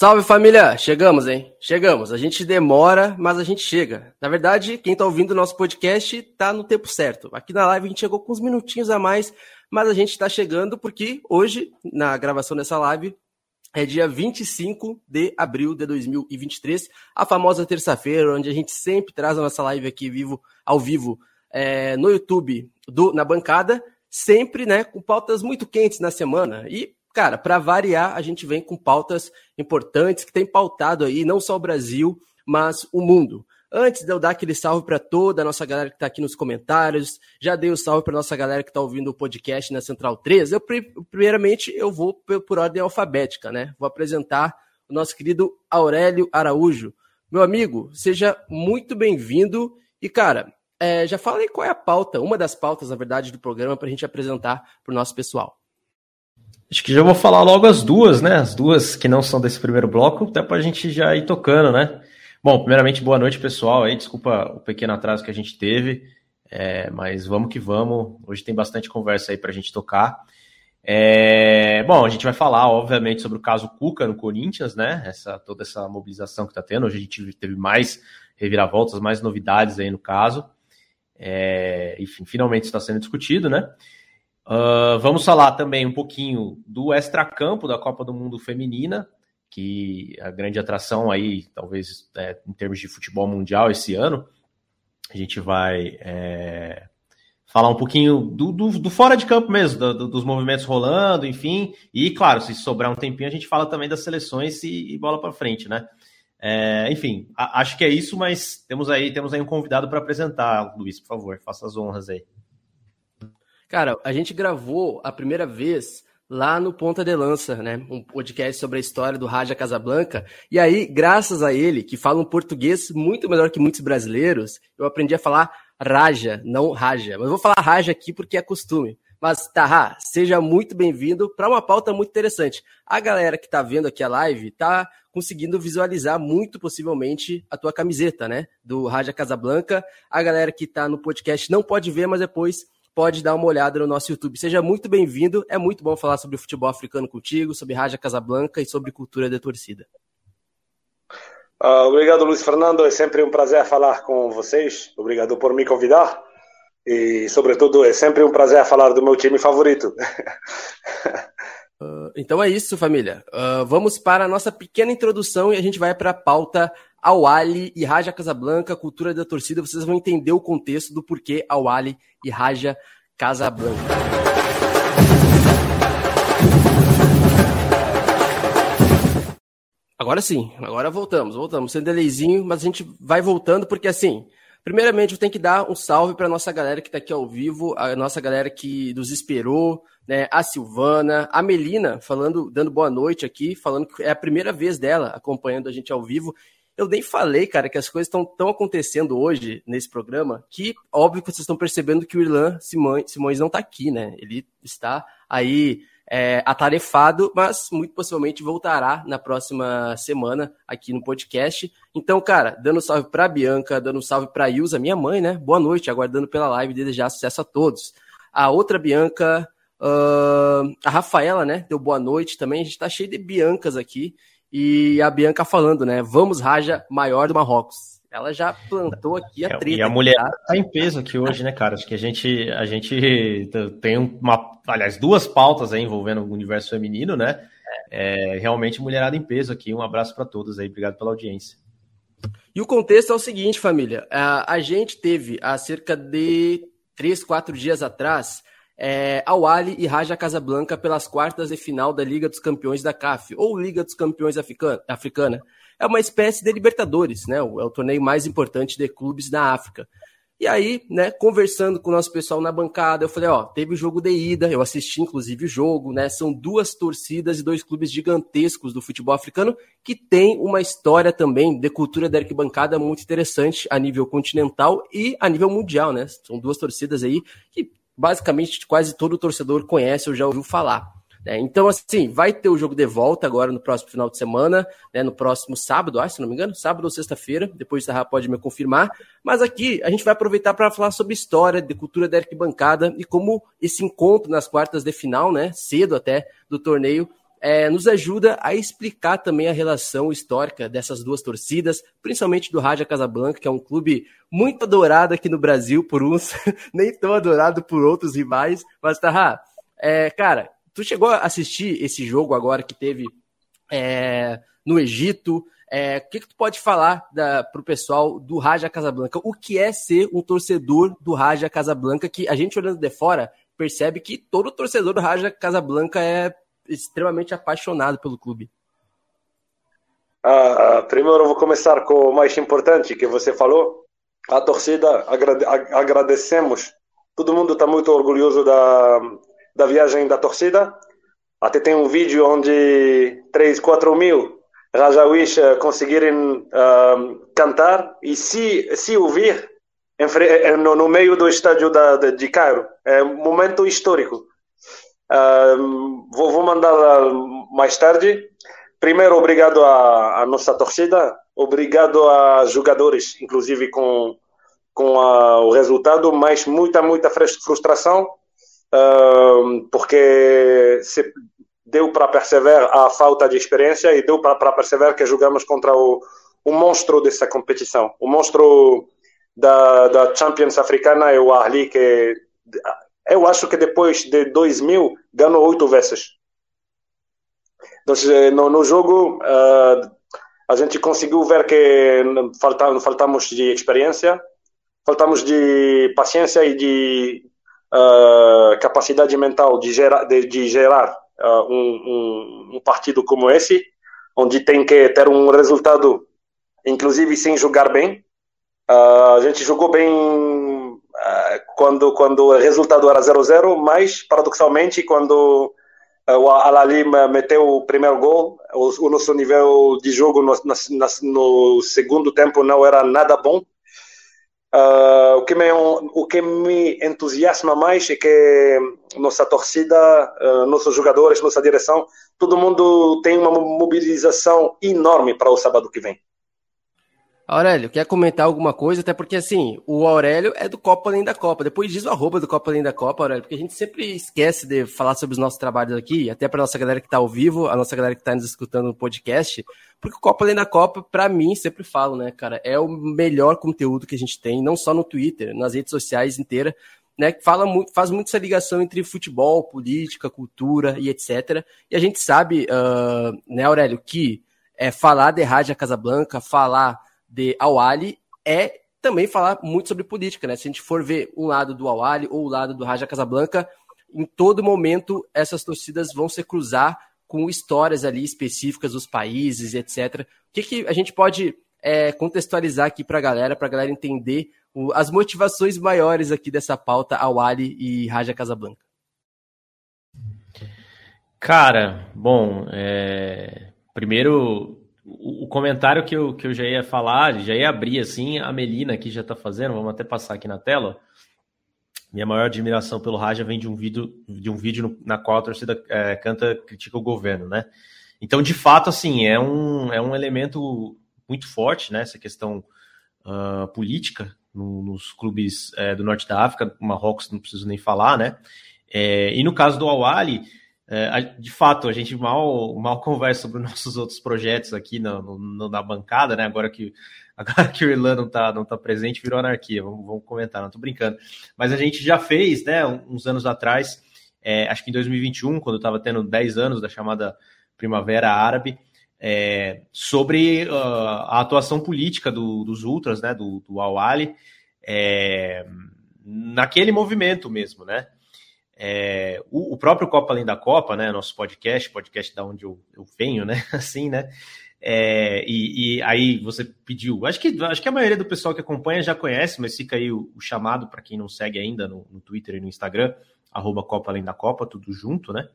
Salve família! Chegamos, hein? Chegamos. A gente demora, mas a gente chega. Na verdade, quem tá ouvindo o nosso podcast tá no tempo certo. Aqui na live a gente chegou com uns minutinhos a mais, mas a gente tá chegando porque hoje, na gravação dessa live, é dia 25 de abril de 2023, a famosa terça-feira, onde a gente sempre traz a nossa live aqui vivo, ao vivo é, no YouTube do Na Bancada, sempre né, com pautas muito quentes na semana. E cara, para variar, a gente vem com pautas importantes que tem pautado aí não só o Brasil, mas o mundo. Antes de eu dar aquele salve para toda a nossa galera que está aqui nos comentários, já dei o um salve para nossa galera que está ouvindo o podcast na Central 3. Eu, primeiramente, eu vou por ordem alfabética, né? Vou apresentar o nosso querido Aurélio Araújo. Meu amigo, seja muito bem-vindo. E, cara, é, já falei qual é a pauta, uma das pautas, na verdade, do programa para a gente apresentar para o nosso pessoal. Acho que já vou falar logo as duas, né? As duas que não são desse primeiro bloco, até para a gente já ir tocando, né? Bom, primeiramente, boa noite, pessoal. Aí, desculpa o pequeno atraso que a gente teve, é, mas vamos que vamos. Hoje tem bastante conversa aí para a gente tocar. É, bom, a gente vai falar, obviamente, sobre o caso Cuca no Corinthians, né? Essa, toda essa mobilização que está tendo. Hoje a gente teve mais reviravoltas, mais novidades aí no caso. É, enfim, finalmente está sendo discutido, né? Uh, vamos falar também um pouquinho do extracampo da Copa do Mundo Feminina, que a grande atração aí, talvez é, em termos de futebol mundial esse ano. A gente vai é, falar um pouquinho do, do, do, fora de campo mesmo, do, dos movimentos rolando, enfim. E, claro, se sobrar um tempinho, a gente fala também das seleções e, e bola para frente, né? É, enfim, a, acho que é isso, mas temos aí, temos aí um convidado para apresentar, Luiz, por favor, faça as honras aí. Cara, a gente gravou a primeira vez lá no Ponta de Lança, né? Um podcast sobre a história do Raja Casablanca. E aí, graças a ele, que fala um português muito melhor que muitos brasileiros, eu aprendi a falar Raja, não Raja. Mas vou falar Raja aqui porque é costume. Mas, Taha, seja muito bem-vindo para uma pauta muito interessante. A galera que está vendo aqui a live está conseguindo visualizar muito possivelmente a tua camiseta, né? Do Raja Casablanca. A galera que está no podcast não pode ver, mas depois pode dar uma olhada no nosso YouTube. Seja muito bem-vindo. É muito bom falar sobre futebol africano contigo, sobre Raja Casablanca e sobre cultura de torcida. Uh, obrigado, Luiz Fernando. É sempre um prazer falar com vocês. Obrigado por me convidar. E, sobretudo, é sempre um prazer falar do meu time favorito. uh, então é isso, família. Uh, vamos para a nossa pequena introdução e a gente vai para a pauta Awali e Raja Casablanca, cultura da torcida, vocês vão entender o contexto do porquê Awali e Raja Casablanca. Agora sim, agora voltamos, voltamos. Sem delayzinho, mas a gente vai voltando porque assim, primeiramente eu tenho que dar um salve para nossa galera que está aqui ao vivo, a nossa galera que nos esperou, né? A Silvana, a Melina falando, dando boa noite aqui, falando que é a primeira vez dela acompanhando a gente ao vivo. Eu nem falei, cara, que as coisas estão tão acontecendo hoje nesse programa que, óbvio que vocês estão percebendo que o Irlan Simões, não está aqui, né? Ele está aí é, atarefado, mas muito possivelmente voltará na próxima semana aqui no podcast. Então, cara, dando salve para Bianca, dando salve para Ilza, minha mãe, né? Boa noite, aguardando pela live, desejar sucesso a todos. A outra Bianca, uh, a Rafaela, né? Deu boa noite também. A gente tá cheio de Biancas aqui. E a Bianca falando, né? Vamos, Raja, maior do Marrocos. Ela já plantou aqui a treta. E a mulher tá? tá em peso aqui hoje, né, cara? Acho que a gente, a gente tem uma, aliás, duas pautas aí envolvendo o universo feminino, né? É, realmente mulherada em peso aqui. Um abraço para todos aí. Obrigado pela audiência. E o contexto é o seguinte, família. A, a gente teve há cerca de três, quatro dias atrás é, Al Ali e Raja Casablanca pelas quartas de final da Liga dos Campeões da CAF, ou Liga dos Campeões Africana. É uma espécie de Libertadores, né? É o torneio mais importante de clubes da África. E aí, né, conversando com o nosso pessoal na bancada, eu falei, ó, teve jogo de ida, eu assisti inclusive o jogo, né? São duas torcidas e dois clubes gigantescos do futebol africano que tem uma história também de cultura da arquibancada muito interessante a nível continental e a nível mundial, né? São duas torcidas aí que basicamente quase todo torcedor conhece ou já ouviu falar. É, então, assim, vai ter o jogo de volta agora no próximo final de semana, né, no próximo sábado, acho, se não me engano, sábado ou sexta-feira, depois o pode me confirmar. Mas aqui a gente vai aproveitar para falar sobre história, de cultura da arquibancada e como esse encontro nas quartas de final, né, cedo até do torneio, é, nos ajuda a explicar também a relação histórica dessas duas torcidas, principalmente do Raja Casablanca, que é um clube muito adorado aqui no Brasil por uns, nem tão adorado por outros rivais. Mas, tá, é, cara, Tu chegou a assistir esse jogo agora que teve é, no Egito? É, o que, que tu pode falar para o pessoal do Raja Casablanca? O que é ser um torcedor do Raja Casablanca? Que a gente olhando de fora percebe que todo torcedor do Raja Casablanca é extremamente apaixonado pelo clube. Ah, primeiro eu vou começar com o mais importante que você falou. A torcida, agrade agradecemos. Todo mundo está muito orgulhoso da, da viagem da torcida. Até tem um vídeo onde 3, 4 mil Rajawis uh, conseguirem uh, cantar e se, se ouvir em, no, no, meio do estádio da, de, de Cairo. É um momento histórico. Uh, vou, vou mandar mais tarde. Primeiro, obrigado à, nossa torcida, obrigado a jogadores, inclusive com, com a, o resultado, mas muita, muita frustração porque se deu para perceber a falta de experiência e deu para perceber que jogamos contra o, o monstro dessa competição. O monstro da, da Champions africana é o Ahli, que eu acho que depois de 2000 ganhou oito vezes. Então, no, no jogo, uh, a gente conseguiu ver que faltamos, de experiência, faltamos de paciência e de uh, capacidade mental de gerar, de, de gerar uh, um, um, um, partido como esse, onde tem que ter um resultado, inclusive sem jogar bem. A gente jogou bem quando, quando o resultado era 0-0, mas, paradoxalmente, quando o Alali meteu o primeiro gol, o, o nosso nível de jogo no, no, no segundo tempo não era nada bom. Uh, o, que me, o que me entusiasma mais é que nossa torcida, uh, nossos jogadores, nossa direção, todo mundo tem uma mobilização enorme para o sábado que vem. Aurélio, quer comentar alguma coisa? Até porque, assim, o Aurélio é do Copa Além da Copa. Depois diz o arroba do Copa Além da Copa, Aurélio, porque a gente sempre esquece de falar sobre os nossos trabalhos aqui, até para nossa galera que está ao vivo, a nossa galera que está nos escutando no podcast, porque o Copa Além da Copa, para mim, sempre falo, né, cara, é o melhor conteúdo que a gente tem, não só no Twitter, nas redes sociais inteiras, né, fala faz muito essa ligação entre futebol, política, cultura e etc. E a gente sabe, uh, né, Aurélio, que é falar de Rádio Casablanca, falar de Awali é também falar muito sobre política, né? Se a gente for ver um lado do Awali ou o lado do Raja Casablanca, em todo momento essas torcidas vão se cruzar com histórias ali específicas dos países, etc. O que, que a gente pode é, contextualizar aqui para a galera, para a galera entender o, as motivações maiores aqui dessa pauta Awali e Raja Casablanca? Cara, bom, é... primeiro o, comentário que eu, que eu já ia falar, já ia abrir assim, a Melina aqui já está fazendo, vamos até passar aqui na tela. Minha maior admiração pelo Raja vem de um vídeo, de um vídeo no, na qual a torcida é, canta, critica o governo, né? Então, de fato, assim, é um, é um elemento muito forte, né? Essa questão uh, política no, nos clubes é, do norte da África, Marrocos não preciso nem falar, né? É, e no caso do Awali, de fato, a gente mal, mal conversa sobre nossos outros projetos aqui no, no, na bancada, né? Agora que, agora que o Irlan não está não tá presente, virou anarquia. Vamos, vamos comentar, não estou brincando. Mas a gente já fez, né, uns anos atrás, é, acho que em 2021, quando estava tendo 10 anos da chamada Primavera Árabe, é, sobre uh, a atuação política do, dos Ultras, né, do, do Awali, é, naquele movimento mesmo, né? É, o, o, próprio Copa Além da Copa, né, nosso podcast, podcast da onde eu, eu venho, né, assim, né, É, e, e, aí você pediu. Acho que, acho que a maioria do pessoal que acompanha já conhece, mas fica aí o, o chamado para quem não segue ainda no, no, Twitter e no Instagram, arroba Copa Além da Copa, tudo junto, né?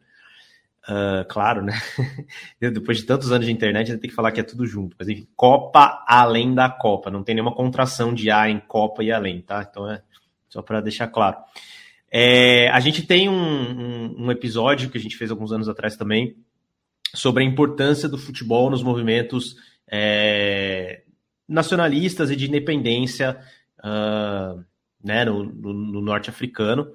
Uh, claro, né? Depois de tantos anos de internet, gente tem que falar que é tudo junto. Mas enfim, Copa Além da Copa. Não tem nenhuma contração de A em Copa e além, tá? Então é só para deixar claro. É, a gente tem um, um, um episódio que a gente fez alguns anos atrás também, sobre a importância do futebol nos movimentos é, nacionalistas e de independência uh, né, no, no, no norte-africano.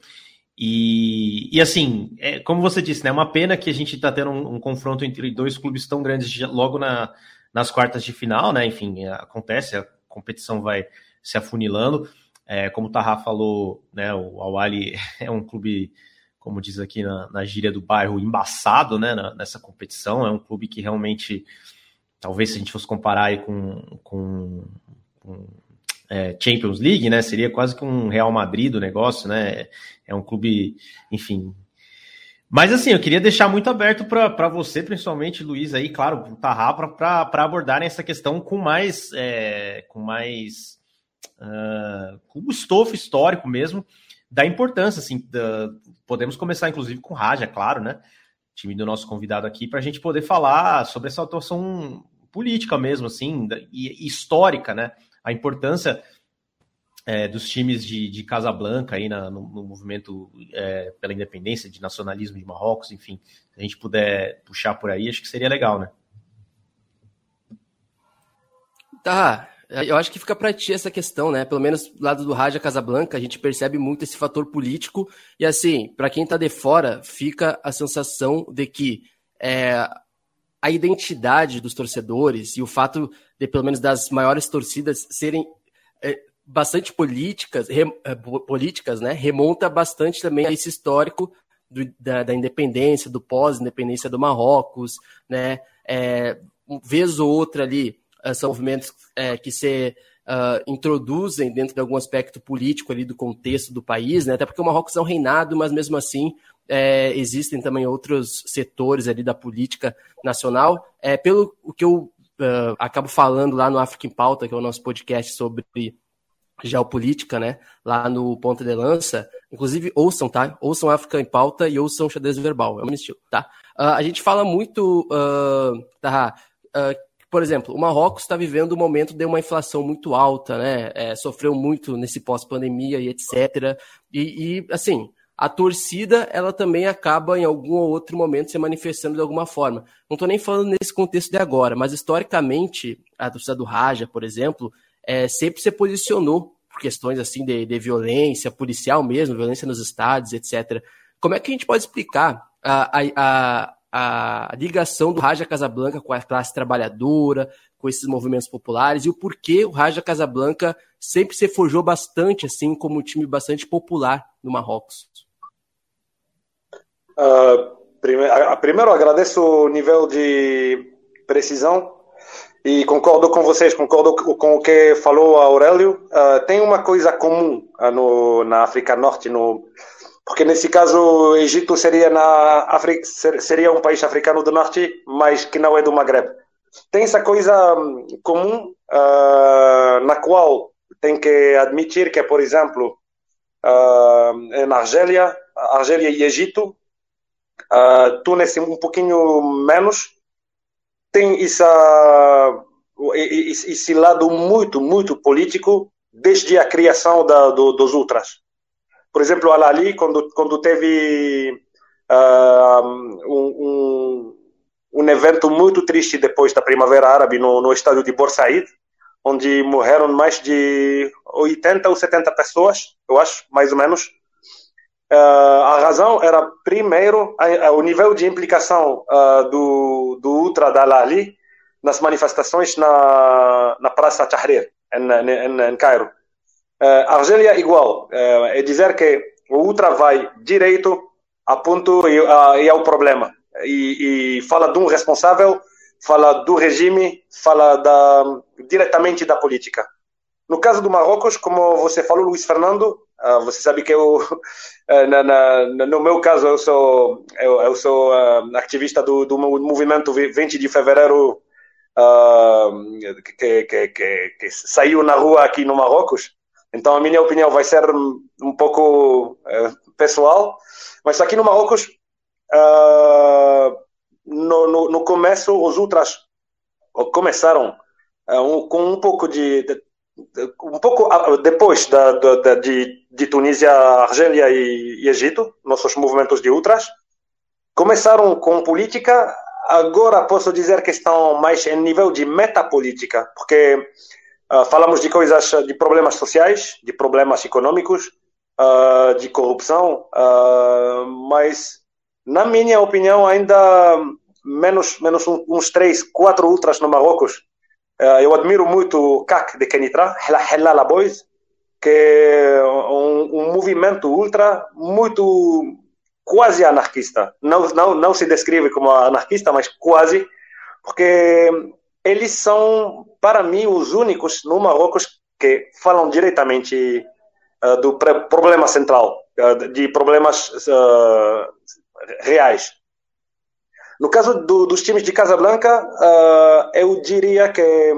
E, e, assim, é, como você disse, né, é uma pena que a gente está tendo um, um, confronto entre dois clubes tão grandes logo na, nas quartas de final, né? Enfim, acontece, a competição vai se afunilando. É, como o Tarra falou, né, o Awali é um clube como diz aqui na, na gíria do bairro, embaçado né, na, nessa competição. É um clube que realmente, talvez se a gente fosse comparar aí com, com, com é, Champions League, né, seria quase que um Real Madrid do negócio, né? É um clube, enfim. Mas assim, eu queria deixar muito aberto para você, principalmente, Luiz, aí, claro, o Tarra, para abordarem essa questão com mais, é, com mais com o estofo histórico mesmo, da importância, assim, da, podemos começar inclusive com Raja, é claro, né? Time do nosso convidado aqui, para a gente poder falar sobre essa atuação política mesmo, assim, e histórica, né? A importância é, dos times de, de Casablanca aí na, no, no, movimento é, pela independência, de nacionalismo de Marrocos, enfim, se a gente puder puxar por aí, acho que seria legal, né? Tá, eu acho que fica para ti essa questão, né? Pelo menos do lado do Raja Casablanca, a gente percebe muito esse fator político. E assim, para quem está de fora, fica a sensação de que é, a identidade dos torcedores e o fato de, pelo menos, das maiores torcidas serem é, bastante políticas, re, é, políticas, né? Remonta bastante também a esse histórico do, da, da, independência, do pós-independência do Marrocos, né? É, vez ou outra ali são movimentos é, que se uh, introduzem dentro de algum aspecto político ali do contexto do país, né? até porque o Marrocos é um reinado, mas mesmo assim é, existem também outros setores ali da política nacional. É, pelo o que eu uh, acabo falando lá no África em Pauta, que é o nosso podcast sobre geopolítica, né? Lá no Ponta de Lança. Inclusive, ouçam, tá? Ouçam África em Pauta e ouçam Xadrez Verbal. É o meu estilo, tá? Uh, a gente fala muito, uh, tá? Uh, por exemplo, o Marrocos está vivendo um momento de uma inflação muito alta, né? É, sofreu muito nesse pós-pandemia e etc. E, e, assim, a torcida ela também acaba em algum ou outro momento se manifestando de alguma forma. Não estou nem falando nesse contexto de agora, mas historicamente a torcida do Raja, por exemplo, é, sempre se posicionou por questões assim de, de violência policial mesmo, violência nos estádios, etc. Como é que a gente pode explicar a, a, a ligação do Raja Casablanca com a classe trabalhadora, com esses movimentos populares e o porquê o Raja Casablanca sempre se forjou bastante assim como um time bastante popular no Marrocos. Uh, primeiro, primeiro agradeço o nível de precisão e concordo com vocês, concordo com o que falou a Aurélio. Uh, tem uma coisa comum uh, no, na África Norte, no, porque nesse caso o Egito seria na África, seria um país africano do norte, mas que não é do Maghreb. Tem essa coisa hum, comum uh, na qual tem que admitir que, por exemplo, uh, na Argélia, Argélia e Egito, uh, Tunis um pouquinho menos, tem essa, esse lado muito, muito político desde a criação da, do, dos ultras. Por exemplo, Al Ali, quando, quando teve uh, um, um, um, evento muito triste depois da Primavera Árabe no, no estádio de Borsaid, onde morreram mais de 80 ou 70 pessoas, eu acho, mais ou menos. Uh, a razão era, primeiro, a, a, o nível de implicação uh, do, do Ultra da Al Ali nas manifestações na, na Praça Tahrir, em, em, em Cairo. Uh, Argélia igual. Uh, é dizer que o Ultra vai direito a ponto e, uh, e ao problema. E, e, fala de um responsável, fala do regime, fala da, diretamente da política. No caso do Marrocos, como você falou, Luiz Fernando, uh, você sabe que eu, na, na, no meu caso, eu sou, eu, eu sou ativista do, do movimento 20 de fevereiro uh, que, que, que, que, saiu na rua aqui no Marrocos. Então a minha opinião vai ser um pouco uh, pessoal, mas aqui no Marrocos, uh, no, no, no, começo, os ultras começaram um, com um pouco de, de, um pouco depois da, da, de, de Tunísia, Argélia e, e Egito, nossos movimentos de ultras, começaram com política. Agora posso dizer que estão mais em nível de metapolítica, porque uh, falamos de coisas, de problemas sociais, de problemas econômicos, uh, de corrupção, uh, mas, na minha opinião, ainda menos, menos uns três, quatro ultras no Marrocos. eu admiro muito o CAC de Kenitra, Helala Boys, que é um, um movimento ultra muito quase anarquista. Não, não, não se descreve como anarquista, mas quase, porque eles são, para mim, os únicos no Marrocos que falam diretamente uh, do problema central, uh, de problemas uh, reais. No caso do, dos times de Casablanca, eu diria que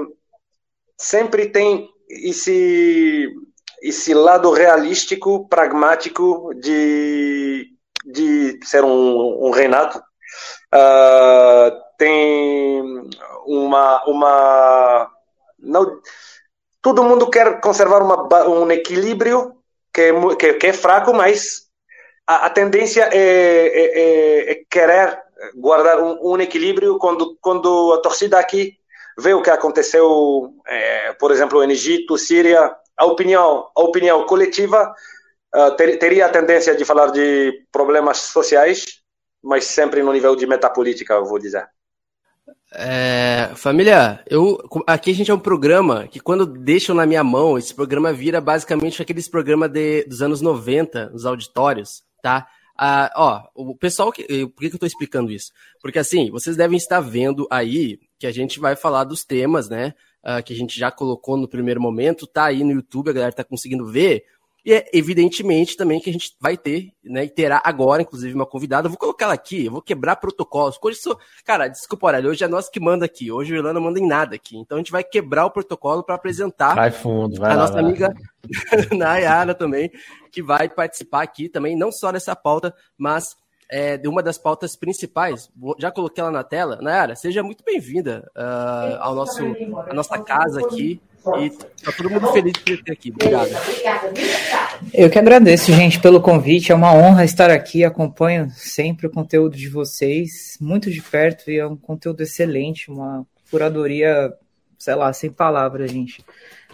sempre tem esse, esse lado realístico, pragmático de de ser um, um reinado. Uh, tem uma, uma não, todo mundo quer conservar uma, um equilíbrio que é, que, que é fraco, mas a, a tendência é, é, é, é, querer guardar um, um, equilíbrio quando, quando a torcida aqui vê o que aconteceu, é, por exemplo, em Egito, Síria, a opinião, a opinião coletiva uh, ter, teria a tendência de falar de problemas sociais, mas sempre no nível de metapolítica, eu vou dizer. É, família, eu aqui a gente é um programa que quando deixam na minha mão, esse programa vira basicamente aqueles programas de, dos anos 90, nos auditórios, tá? Ah, ó, o pessoal que. Por que, que eu tô explicando isso? Porque assim, vocês devem estar vendo aí que a gente vai falar dos temas, né? Uh, que a gente já colocou no primeiro momento, tá aí no YouTube, a galera tá conseguindo ver. E é evidentemente também que a gente vai ter, né, e terá agora, inclusive, uma convidada. Eu vou colocar ela aqui, eu vou quebrar protocolos. Hoje sou... Cara, desculpa, Aurélio, hoje é nós que manda aqui. Hoje o Irlanda não manda em nada aqui. Então a gente vai quebrar o protocolo para apresentar vai fundo, vai a lá, nossa vai. amiga Nayara também, que vai participar aqui também, não só nessa pauta, mas é, de uma das pautas principais. Já coloquei ela na tela. Nayara, seja muito bem-vinda uh, ao nosso, à nossa casa aqui. E tá todo mundo feliz de ter aqui. Obrigado. Eu que agradeço, gente, pelo convite. É uma honra estar aqui. Acompanho sempre o conteúdo de vocês, muito de perto, e é um conteúdo excelente, uma curadoria, sei lá, sem palavras, gente.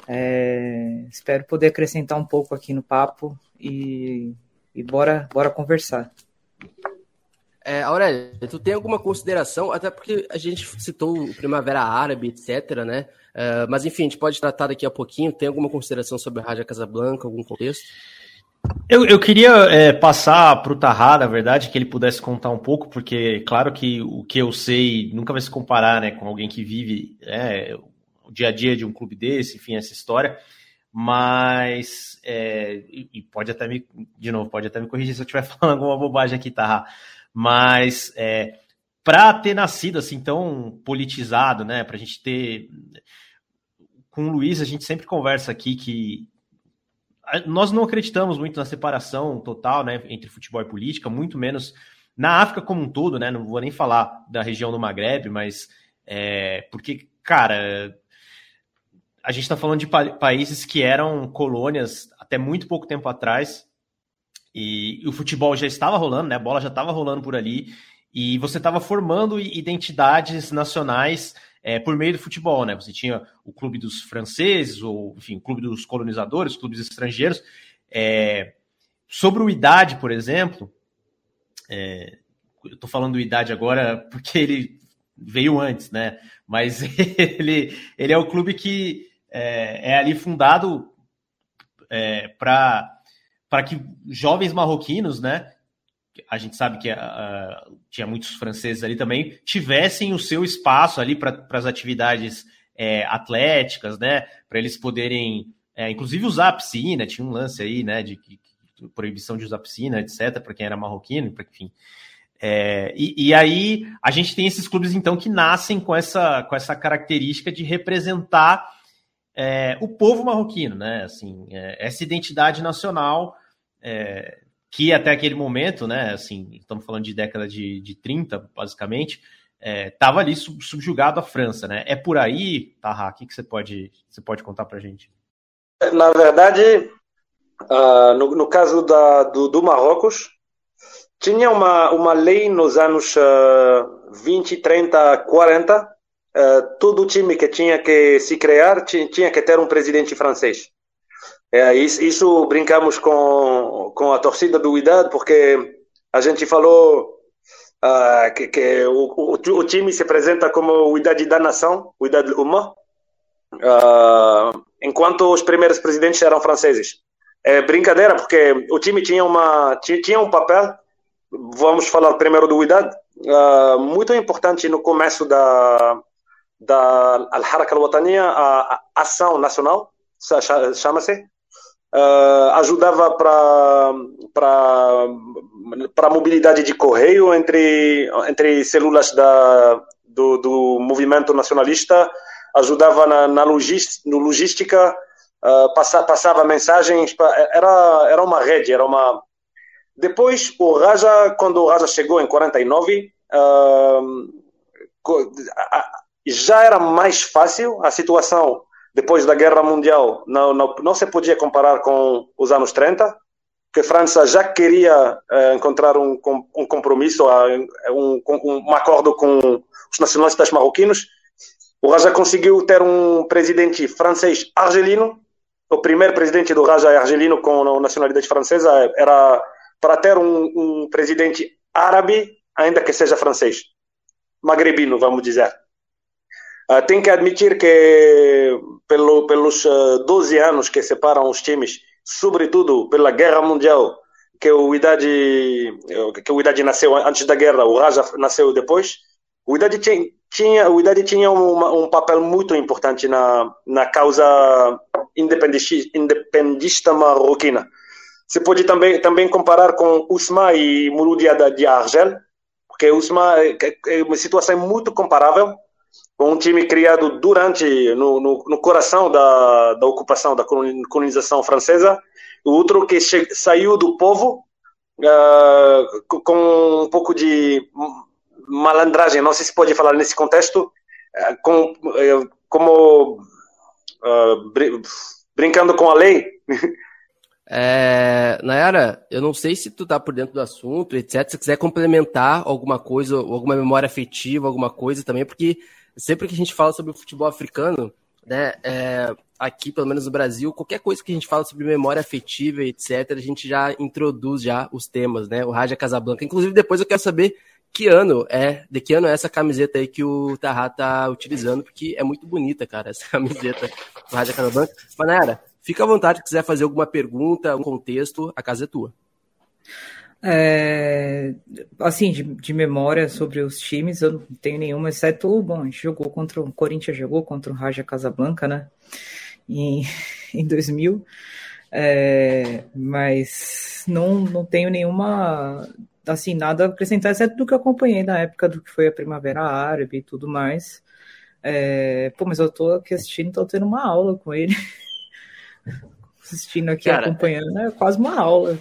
É, espero poder acrescentar um pouco aqui no papo e, e bora, bora conversar. É, Aurélia, tu tem alguma consideração, até porque a gente citou o Primavera Árabe, etc., né? Uh, mas enfim, a gente pode tratar daqui a pouquinho. Tem alguma consideração sobre a Rádio Casablanca, algum contexto? Eu, eu queria é, passar para o Tarra, na verdade, que ele pudesse contar um pouco, porque claro que o que eu sei nunca vai se comparar né, com alguém que vive é, o dia a dia de um clube desse, enfim, essa história. Mas, é, e pode até me, de novo, pode até me corrigir se eu estiver falando alguma bobagem aqui, Tarra. Mas é, para ter nascido assim tão politizado, né? Para a gente ter. Com o Luiz, a gente sempre conversa aqui que nós não acreditamos muito na separação total né, entre futebol e política, muito menos na África como um todo, né? Não vou nem falar da região do Maghreb, mas é, porque, cara, a gente está falando de pa países que eram colônias até muito pouco tempo atrás e, o futebol já estava rolando, né? A bola já estava rolando por ali. E você estava formando identidades nacionais é, por meio do futebol, né? Você tinha o clube dos franceses, ou enfim, o clube dos colonizadores, clubes estrangeiros. É, sobre o Idade, por exemplo, é, eu estou falando Idade agora porque ele veio antes, né? Mas ele, ele é o clube que é, ali fundado para para que jovens marroquinos, né? A gente sabe que uh, tinha muitos franceses ali também, tivessem o seu espaço ali para as atividades é, atléticas, né? Para eles poderem, é, inclusive, usar a piscina. Tinha um lance aí, né? De, de, de proibição de usar piscina, etc., para quem era marroquino, para enfim. É, e, e, aí a gente tem esses clubes então que nascem com essa, com essa característica de representar é, o povo marroquino, né? Assim, é, essa identidade nacional é, que até aquele momento, né? Assim, estamos falando de década de, de 30, basicamente, estava é, ali sub, subjugado à França, né? É por aí, Taha, o que, que você pode você pode contar para gente? Na verdade, uh, no, no, caso da, do, do Marrocos, tinha uma, uma lei nos anos uh, 20, 30, 40. Uh, todo time que tinha que se criar tinha que ter um presidente francês. É, isso, isso, brincamos com, com a torcida do Idade, porque a gente falou uh, que, que o, o, o, time se apresenta como o Idade da Nação, o Idade Uma, uh, enquanto os primeiros presidentes eram franceses. É brincadeira, porque o time tinha, uma, tinha um papel. Vamos falar primeiro do Widad, uh, muito importante no começo da, da Al-Haraka al-Wataniya, a ação nacional, chama-se, uh, ajudava para a mobilidade de correio entre, entre células da, do, do movimento nacionalista, ajudava na, na logística, no logística uh, passa, passava mensagens, era, era uma rede, era uma, depois, o Raja, quando o Raja chegou em 49, uh, já era mais fácil a situação depois da Guerra Mundial. Não, não, não se podia comparar com os anos 30, que a França já queria uh, encontrar um, um compromisso, um, um, acordo com os nacionalistas marroquinos. O Raja conseguiu ter um presidente francês argelino. O primeiro presidente do Raja é argelino com nacionalidade francesa. Era para ter um, um presidente árabe, ainda que seja francês, magrebino, vamos dizer. Uh, tem que admitir que pelo, pelos uh, ah, 12 anos que separam os times, sobretudo pela Guerra Mundial, que o Idade que o Idade nasceu antes da guerra, o Raja nasceu depois. O Idade tinha, tinha o Idade tinha um, um papel muito importante na na causa independentista, independista marroquina. Você pode também, também comparar com Usma e Mouloudia de Argel, porque Usma é, uma situação muito comparável, com um time criado durante, no, no, no coração da, da ocupação, da colonização francesa, o outro que che, saiu do povo uh, com um pouco de malandragem, não sei se pode falar nesse contexto, uh, com, uh, como brincando com a lei, É, Nayara, eu não sei se tu tá por dentro do assunto, etc. Se quiser complementar alguma coisa, alguma memória afetiva, alguma coisa também, porque sempre que a gente fala sobre o futebol africano, né, é, aqui, pelo menos no Brasil, qualquer coisa que a gente fala sobre memória afetiva, etc., a gente já introduz já os temas, né? O Raja Casablanca. Inclusive, depois eu quero saber que ano é, de que ano é essa camiseta aí que o Tarra tá utilizando, porque é muito bonita, cara, essa camiseta do Raja Casablanca. Mas, Fica à vontade, se quiser fazer alguma pergunta, um contexto, a casa é tua. É, assim, de, de, memória sobre os times, eu não tenho nenhuma, exceto, bom, a gente jogou contra o Corinthians, jogou contra o Raja Casablanca, né, em, em 2000, é, mas não, não tenho nenhuma, assim, nada a acrescentar, exceto do que eu acompanhei na época do que foi a Primavera Árabe e tudo mais. É, pô, mas eu tô aqui assistindo, tô tendo uma aula com ele. assistindo aqui, Cara, acompanhando, é quase uma aula.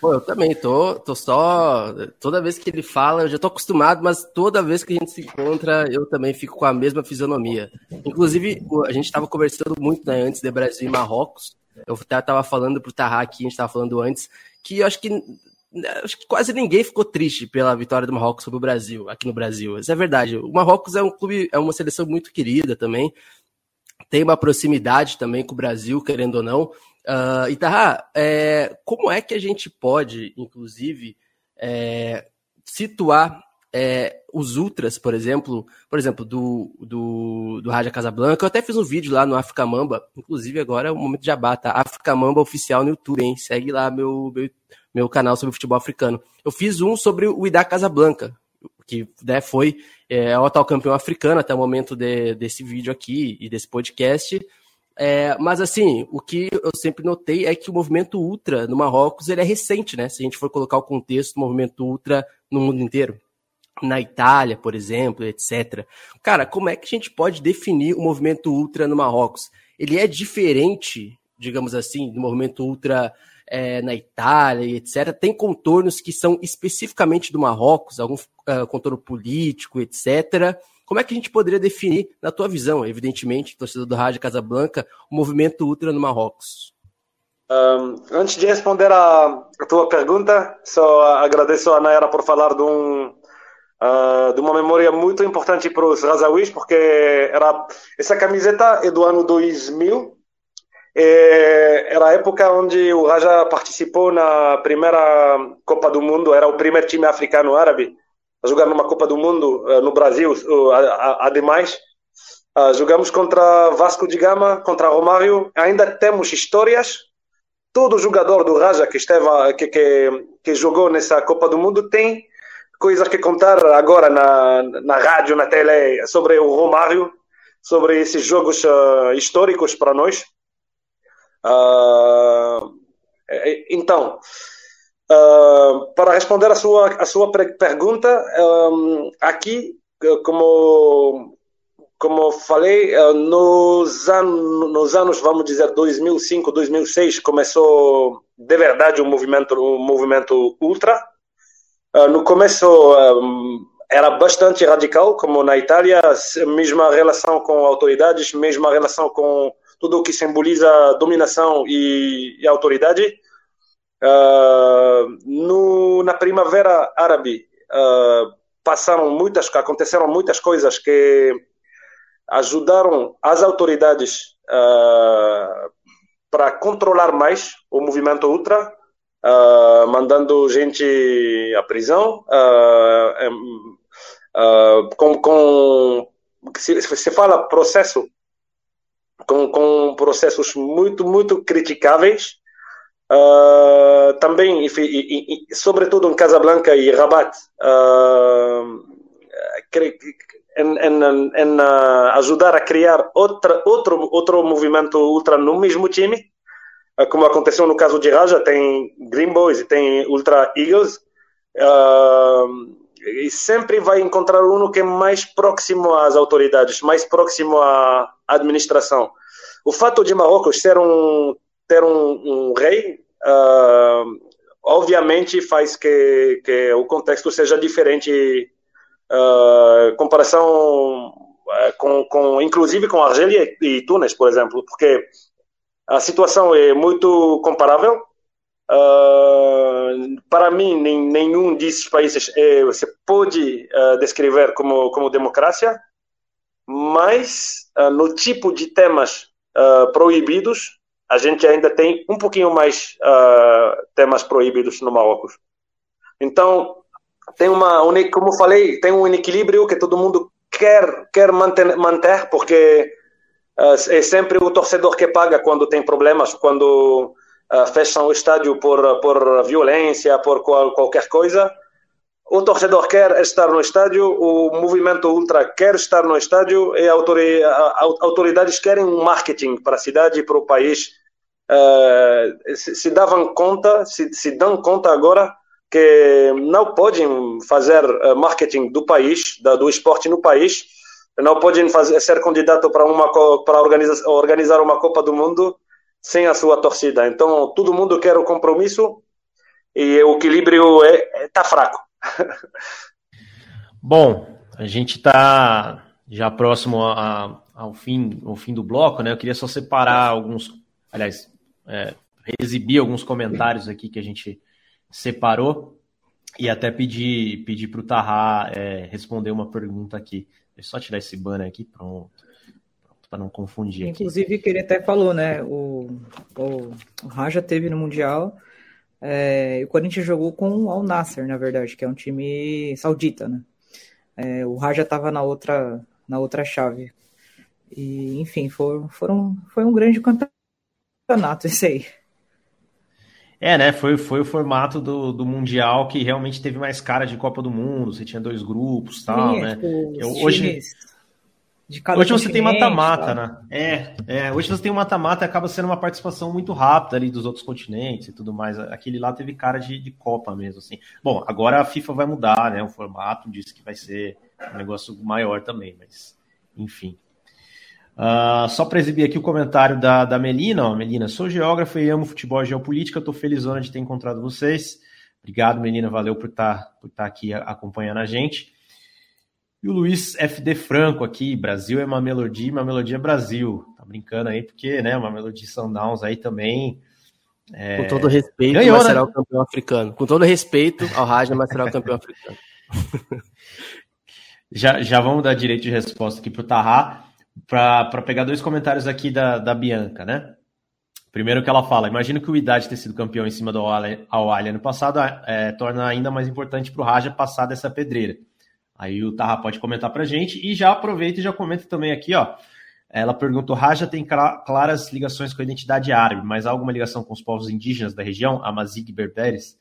Pô, eu também tô, tô só. Toda vez que ele fala, eu já tô acostumado, mas toda vez que a gente se encontra, eu também fico com a mesma fisionomia. Inclusive, a gente estava conversando muito né, antes de Brasil e Marrocos. Eu até tava falando pro Tarra aqui, a gente tava falando antes, que eu acho que acho que quase ninguém ficou triste pela vitória do Marrocos sobre o Brasil, aqui no Brasil. Isso é verdade. O Marrocos é um clube, é uma seleção muito querida também tem uma proximidade também com o Brasil, querendo ou não. Uh, é, como é que a gente pode, inclusive, é, situar é, os ultras, por exemplo, por exemplo, do, do, do Raja Casablanca. Eu até fiz um vídeo lá no África Mamba, inclusive agora é o momento de abata, tá? África Mamba oficial no YouTube, hein? Segue lá meu, meu, meu canal sobre futebol africano. Eu fiz um sobre o Idá Casablanca, que né, foi é, o atual campeão africano até o momento de, desse vídeo aqui e desse podcast. É, mas assim, o que eu sempre notei é que o movimento ultra no Marrocos ele é recente, né? Se a gente for colocar o contexto do movimento ultra no mundo inteiro. Na Itália, por exemplo, etc. Cara, como é que a gente pode definir o movimento ultra no Marrocos? Ele é diferente, digamos assim, do movimento ultra é, na Itália, etc. Tem contornos que são especificamente do Marrocos, algum uh, contorno político, etc. Como é que a gente poderia definir, na tua visão, evidentemente, torcedor do Raja Casablanca, o movimento ultra no Marrocos? Um, antes de responder a, a, tua pergunta, só agradeço a Nayara por falar de, um, uh, de uma memória muito importante para os Razawis, porque era, essa camiseta é do ano 2000, era a época onde o Raja participou na primeira Copa do Mundo, era o primeiro time africano árabe jogar numa Copa do Mundo uh, no Brasil, ademais. Uh, jogamos contra Vasco de Gama, contra Romário. Ainda temos histórias. Todo jogador do Raja que, esteve, que, que, que jogou nessa Copa do Mundo tem coisas que contar agora na, na rádio, na tele, sobre o Romário, sobre esses jogos uh, históricos para nós. Uh, então, Uh, para responder a sua, a sua pergunta, um, aqui, como, como falei, uh, nos, an nos anos, vamos dizer, 2005, 2006, começou de verdade o movimento, o movimento ultra. Uh, no começo um, era bastante radical, como na Itália, mesma relação com autoridades, mesma relação com tudo o que simboliza dominação e, e autoridade. Uh, no, na Primavera Árabe uh, passaram muitas, aconteceram muitas coisas que ajudaram as autoridades uh, para controlar mais o movimento ultra, mandando gente à prisão, com, com se, se fala processo com, com processos muito muito criticáveis Uh, também, e, e, e, sobretudo em Casablanca e Rabat, uh, em, em, em uh, ajudar a criar outra, outro, outro movimento ultra no mesmo time, como aconteceu no caso de Raja, tem Green Boys e tem Ultra Eagles, e sempre vai encontrar um que é mais próximo às autoridades, mais próximo à administração. O fato de Marrocos ser um ter um, um rei, uh, obviamente faz que, que o contexto seja diferente, uh, comparação uh, com, com, inclusive com Argélia e Túnez, por exemplo, porque a situação é muito comparável. Uh, para mim, nem, nenhum desses países é, você pode uh, descrever como, como democracia, mas uh, no tipo de temas proibidos, a gente ainda tem um pouquinho mais uh, temas proibidos no Marrocos. Então, tem uma, como falei, tem um equilíbrio que todo mundo quer, quer manter, manter porque uh, é sempre o torcedor que paga quando tem problemas, quando uh, fecham o estádio por, por violência, por qual, qualquer coisa. O torcedor quer estar no estádio, o movimento ultra quer estar no estádio e autoridades querem um marketing para a cidade e para o país. Uh, se, davam conta, se, se dão conta agora que não podem fazer eh, marketing do país, do esporte no país, não podem fazer, ser candidato para uma para organizar, organizar uma Copa do Mundo sem a sua torcida. Então todo mundo quer o compromisso e o equilíbrio está é, tá fraco. Bom, a gente está já próximo a, ao fim, ao fim do bloco, né? Eu queria só separar alguns, aliás, é, exibir alguns comentários aqui que a gente separou e até pedir pedir para o Tarra é, responder uma pergunta aqui. Deixa eu só tirar esse banner aqui, pronto. Para não confundir. Inclusive, aqui. que ele até falou, né? O, o, o Raja teve no Mundial é, o Corinthians jogou com o Al Nasser, na verdade, que é um time saudita, né? É, o Raja estava na outra, na outra chave. E, enfim, foram, foram, foi um grande campeonato esse aí. É, né? Foi, foi o formato do, do Mundial que realmente teve mais cara de Copa do Mundo. Você tinha dois grupos tal, Sim, né? Tipo, Eu, hoje. De cada Hoje você tem mata-mata, né? É, é, hoje você tem um mata-mata e acaba sendo uma participação muito rápida ali dos outros continentes e tudo mais. Aquele lá teve cara de, de Copa mesmo, assim. Bom, agora a FIFA vai mudar, né? O formato disse que vai ser um negócio maior também, mas enfim. Uh, só para exibir aqui o comentário da, da Melina. Ó, Melina, sou geógrafa e amo futebol e geopolítica. Estou felizona de ter encontrado vocês. Obrigado, Melina. Valeu por estar tá, por tá aqui acompanhando a gente. E o Luiz FD Franco aqui, Brasil é uma melodia, uma melodia Brasil. Tá brincando aí, porque, né, uma melodia Sundowns aí também. É... Com todo respeito, Ganhou, mas será né? o campeão africano. Com todo respeito ao Raja, mas será o campeão africano. já, já vamos dar direito de resposta aqui pro Tarra, para pegar dois comentários aqui da, da Bianca, né? Primeiro que ela fala, imagino que o Idade ter sido campeão em cima do Al-Ali ano passado é, torna ainda mais importante para o Raja passar dessa pedreira. Aí o Tarra pode comentar para gente e já aproveita e já comenta também aqui, ó. Ela perguntou: Raja tem claras ligações com a identidade árabe, mas há alguma ligação com os povos indígenas da região, Amazigh Berberes?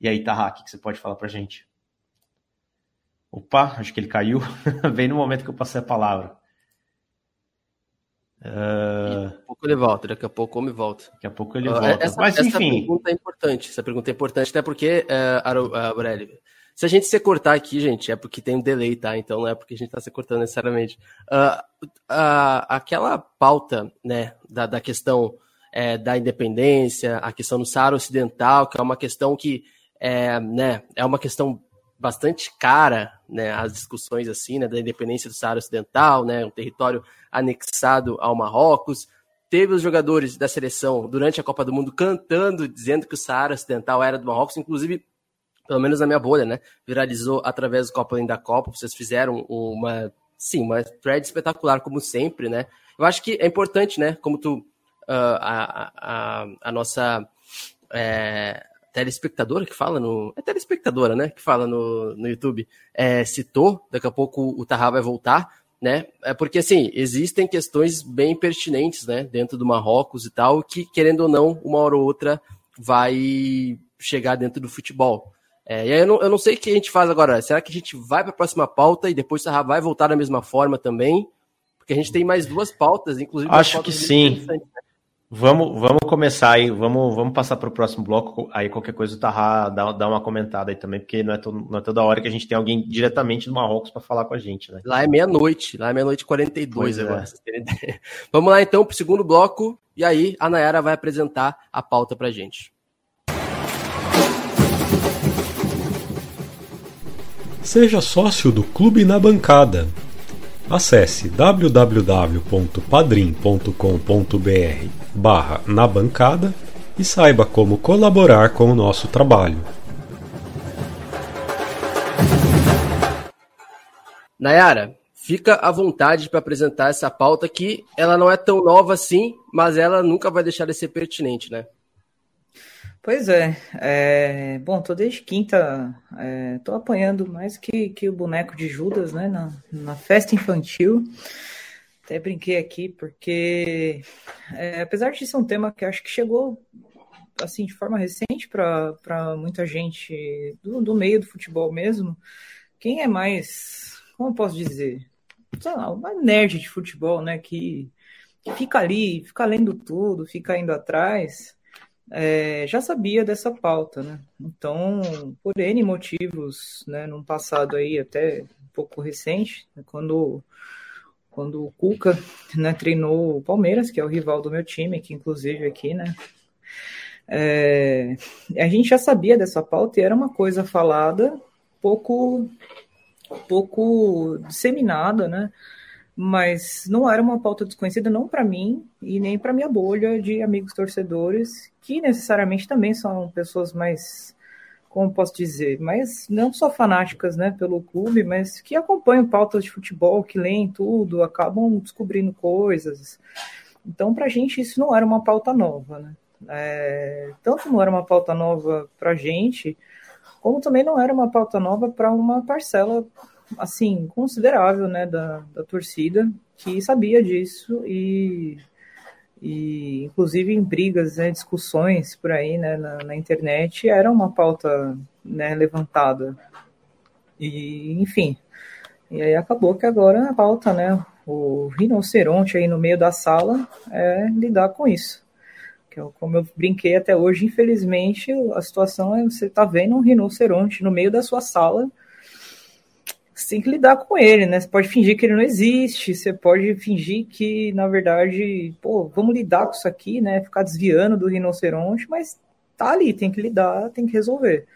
E aí, Tarra, o que você pode falar para gente? Opa, acho que ele caiu. Vem no momento que eu passei a palavra. Uh... Daqui a pouco ele volta, daqui a pouco ele volta. Daqui a pouco ele volta. Essa, Mas, essa enfim. pergunta é importante. Essa pergunta é importante, até porque, uh, Aurélio, se a gente se cortar aqui, gente, é porque tem um delay, tá? Então não é porque a gente está se cortando necessariamente. Uh, uh, aquela pauta, né, da, da questão é, da independência, a questão do Saara Ocidental, que é uma questão que é, né, é uma questão bastante cara, né, as discussões assim, né, da independência do Saara Ocidental, né, um território anexado ao Marrocos. Teve os jogadores da seleção durante a Copa do Mundo cantando, dizendo que o Saara Ocidental era do Marrocos, inclusive pelo menos na minha bolha, né? Viralizou através do Copa da Copa. Vocês fizeram uma, sim, uma thread espetacular, como sempre, né? Eu acho que é importante, né? Como tu, uh, a, a, a, nossa é, telespectadora que fala no. É telespectadora, né? Que fala no, no YouTube, é, citou. Daqui a pouco o Tarra vai voltar, né? É porque, assim, existem questões bem pertinentes, né? Dentro do Marrocos e tal, que, querendo ou não, uma hora ou outra vai chegar dentro do futebol. É, e aí eu não, eu não sei o que a gente faz agora. Será que a gente vai para a próxima pauta e depois vai voltar da mesma forma também? Porque a gente tem mais duas pautas, inclusive. Acho pautas que sim. Né? Vamos, vamos começar aí, vamos, vamos passar para o próximo bloco. Aí qualquer coisa o Tarra dá, dá uma comentada aí também, porque não é, to, não é toda hora que a gente tem alguém diretamente do Marrocos para falar com a gente, né? Lá é meia-noite, lá é meia-noite e 42 é. agora. É. vamos lá então para o segundo bloco, e aí a Nayara vai apresentar a pauta para gente. Seja sócio do Clube na Bancada. Acesse www.padrim.com.br barra na bancada e saiba como colaborar com o nosso trabalho. Nayara, fica à vontade para apresentar essa pauta que ela não é tão nova assim, mas ela nunca vai deixar de ser pertinente, né? Pois é, é, bom, tô desde quinta, é, tô apanhando mais que, que o boneco de Judas, né, na, na festa infantil. Até brinquei aqui, porque é, apesar de ser um tema que acho que chegou assim de forma recente para muita gente do, do meio do futebol mesmo, quem é mais, como eu posso dizer, sei lá, uma nerd de futebol, né, que, que fica ali, fica lendo tudo, fica indo atrás é, já sabia dessa pauta, né? Então, por N motivos, né, num passado aí até um pouco recente, né, quando, quando o Cuca né, treinou o Palmeiras, que é o rival do meu time, que inclusive aqui, né? É, a gente já sabia dessa pauta e era uma coisa falada pouco pouco disseminada, né? Mas não era uma pauta desconhecida não para mim e nem para minha bolha de amigos torcedores que necessariamente também são pessoas mais como posso dizer, mas não só fanáticas, né, pelo clube, mas que acompanham pautas de futebol, que leem tudo, acabam descobrindo coisas. Então, para a gente isso não era uma pauta nova, né? É, tanto não era uma pauta nova para a gente, como também não era uma pauta nova para uma parcela assim, considerável, né, da, da torcida, que sabia disso e, e inclusive em brigas, né, discussões por aí, né, na, na internet, era uma pauta, né, levantada. E, enfim, E aí acabou que agora a pauta, né? O rinoceronte aí no meio da sala é lidar com isso. Que é como eu brinquei até hoje, infelizmente, a situação é você tá vendo um rinoceronte no meio da sua sala. Você tem que lidar com ele, né? Você pode fingir que ele não existe, você pode fingir que, na verdade, pô, vamos lidar com isso aqui, né? Ficar desviando do rinoceronte, mas tá ali, tem que lidar, tem que resolver.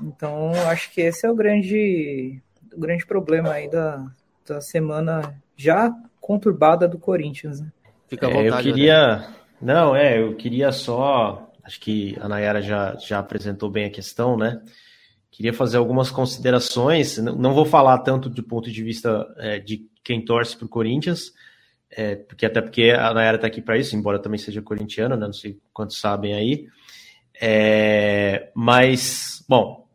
Então, acho que esse é o grande o grande problema aí da, da semana já conturbada do Corinthians. Né? Fica à vontade. É, eu queria. Né? Não, é, eu queria só. Acho que a Nayara já, já apresentou bem a questão, né? Queria fazer algumas considerações. Não vou falar tanto do ponto de vista é, de quem torce para o Corinthians, é, porque até porque a Nayara está aqui para isso, embora também seja corintiana, né? Não sei quantos sabem aí. É, mas, bom,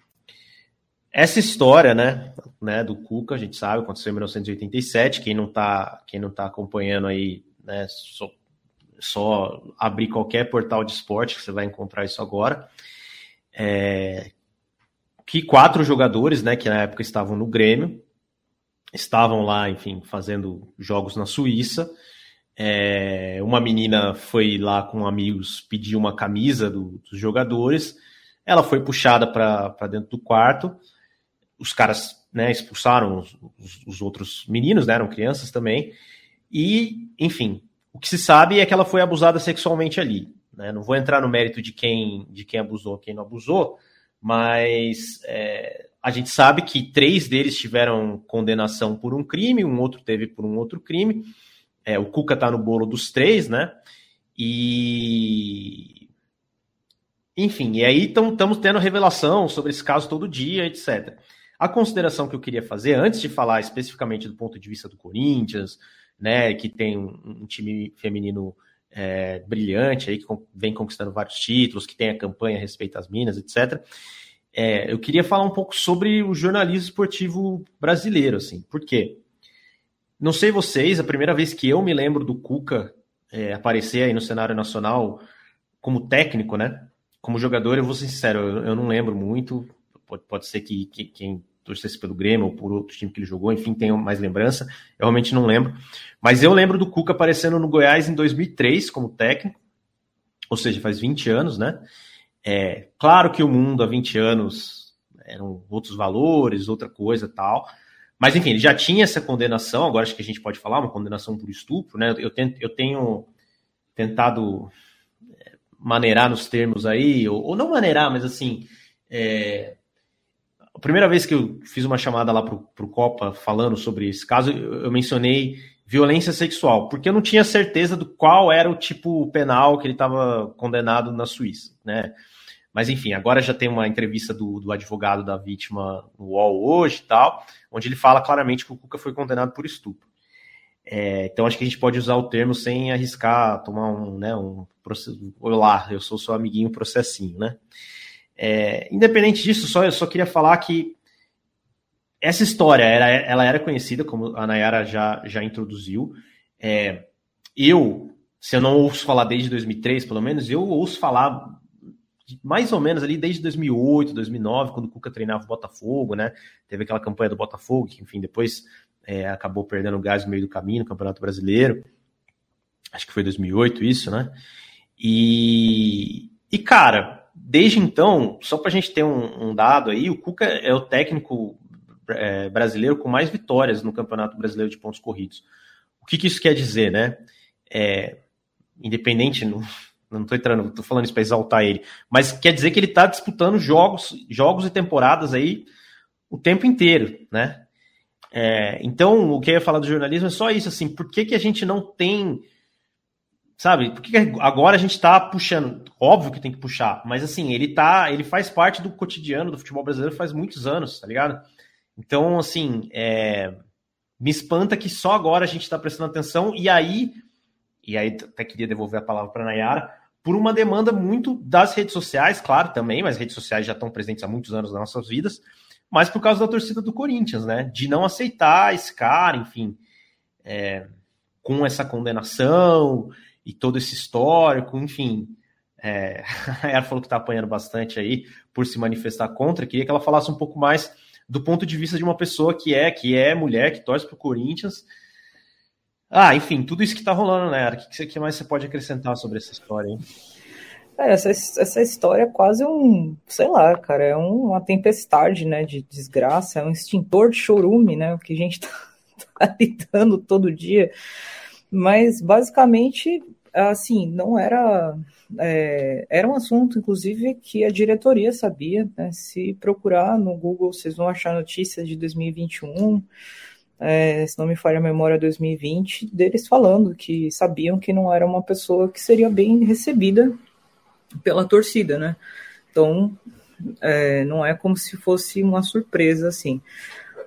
essa história, né, né, do Cuca, a gente sabe, aconteceu em 1987. Quem não está tá acompanhando aí, né, só, só abrir qualquer portal de esporte que você vai encontrar isso agora. É, que quatro jogadores, né, que na época estavam no Grêmio, estavam lá, enfim, fazendo jogos na Suíça. É, uma menina foi lá com amigos pedir uma camisa do, dos jogadores. Ela foi puxada para dentro do quarto os caras né, expulsaram os, os, os, outros meninos, né, eram crianças também. E, enfim, o que se sabe é que ela foi abusada sexualmente ali. Né? Não vou entrar no mérito de quem, de quem abusou, quem não abusou, mas é, a gente sabe que três deles tiveram condenação por um crime, um outro teve por um outro crime. É, o Cuca tá no bolo dos três, né? E. Enfim, e aí estamos tendo revelação sobre esse caso todo dia, etc. A consideração que eu queria fazer, antes de falar especificamente do ponto de vista do Corinthians, né, que tem um, um time feminino é, brilhante aí, que vem conquistando vários títulos, que tem a campanha Respeita as Minas, etc. É, eu queria falar um pouco sobre o jornalismo esportivo brasileiro, assim, por quê? Não sei vocês, a primeira vez que eu me lembro do Cuca é, aparecer aí no cenário nacional como técnico, né? Como jogador, eu vou ser sincero, eu, eu não lembro muito pode, pode ser que, que quem torcesse pelo Grêmio ou por outro time que ele jogou, enfim, tenha mais lembrança. Eu realmente não lembro. Mas eu lembro do Cuca aparecendo no Goiás em 2003 como técnico, ou seja, faz 20 anos, né? É, claro que o mundo há 20 anos eram outros valores, outra coisa tal. Mas, enfim, ele já tinha essa condenação, agora acho que a gente pode falar, uma condenação por estupro, né? Eu, tento, eu tenho tentado é, maneirar nos termos aí, ou, ou não maneirar, mas assim, é, a primeira vez que eu fiz uma chamada lá pro, pro Copa falando sobre esse caso, eu mencionei violência sexual, porque eu não tinha certeza do qual era o tipo penal que ele estava condenado na Suíça, né? Mas enfim, agora já tem uma entrevista do, do advogado da vítima no UOL hoje e tal, onde ele fala claramente que o Cuca foi condenado por estupro. É, então acho que a gente pode usar o termo sem arriscar tomar um, né, um Olá, eu sou seu amiguinho processinho, né? É, independente disso, só, eu só queria falar que essa história era, ela era conhecida, como a Nayara já, já introduziu. É, eu, se eu não ouço falar desde 2003, pelo menos, eu ouço falar mais ou menos ali desde 2008, 2009, quando o Cuca treinava o Botafogo, né? Teve aquela campanha do Botafogo, que, enfim, depois é, acabou perdendo gás no meio do caminho no Campeonato Brasileiro. Acho que foi 2008 isso, né? E, e cara, desde então, só para a gente ter um, um, dado aí, o Cuca é o técnico é, brasileiro com mais vitórias no Campeonato Brasileiro de Pontos Corridos. O que, que isso quer dizer, né? É, independente, não, não estou entrando, estou falando isso para exaltar ele, mas quer dizer que ele está disputando jogos, jogos e temporadas aí o tempo inteiro, né? É, então, o que eu ia falar do jornalismo é só isso, assim, por que, que a gente não tem sabe? Porque agora a gente tá puxando, óbvio que tem que puxar, mas assim, ele tá, ele faz parte do cotidiano do futebol brasileiro faz muitos anos, tá ligado? Então, assim, é, me espanta que só agora a gente está prestando atenção e aí, e aí até queria devolver a palavra para Nayara, por uma demanda muito das redes sociais, claro, também, mas redes sociais já estão presentes há muitos anos nas nossas vidas, mas por causa da torcida do Corinthians, né? De não aceitar esse cara, enfim, é, com essa condenação e todo esse histórico, enfim. É, ela falou que está apanhando bastante aí por se manifestar contra. Queria que ela falasse um pouco mais do ponto de vista de uma pessoa que é, que é mulher, que torce pro Corinthians. Ah, enfim, tudo isso que tá rolando, né? O que, que mais você pode acrescentar sobre essa história, hein? É, essa, essa história é quase um, sei lá, cara, é um, uma tempestade, né, de desgraça, é um extintor de chorume, né, o que a gente tá, tá lidando todo dia. Mas, basicamente, assim, não era... É, era um assunto, inclusive, que a diretoria sabia, né, se procurar no Google, vocês vão achar notícias de 2021, é, se não me falha a memória, 2020, deles falando que sabiam que não era uma pessoa que seria bem recebida pela torcida, né? Então, é, não é como se fosse uma surpresa, assim.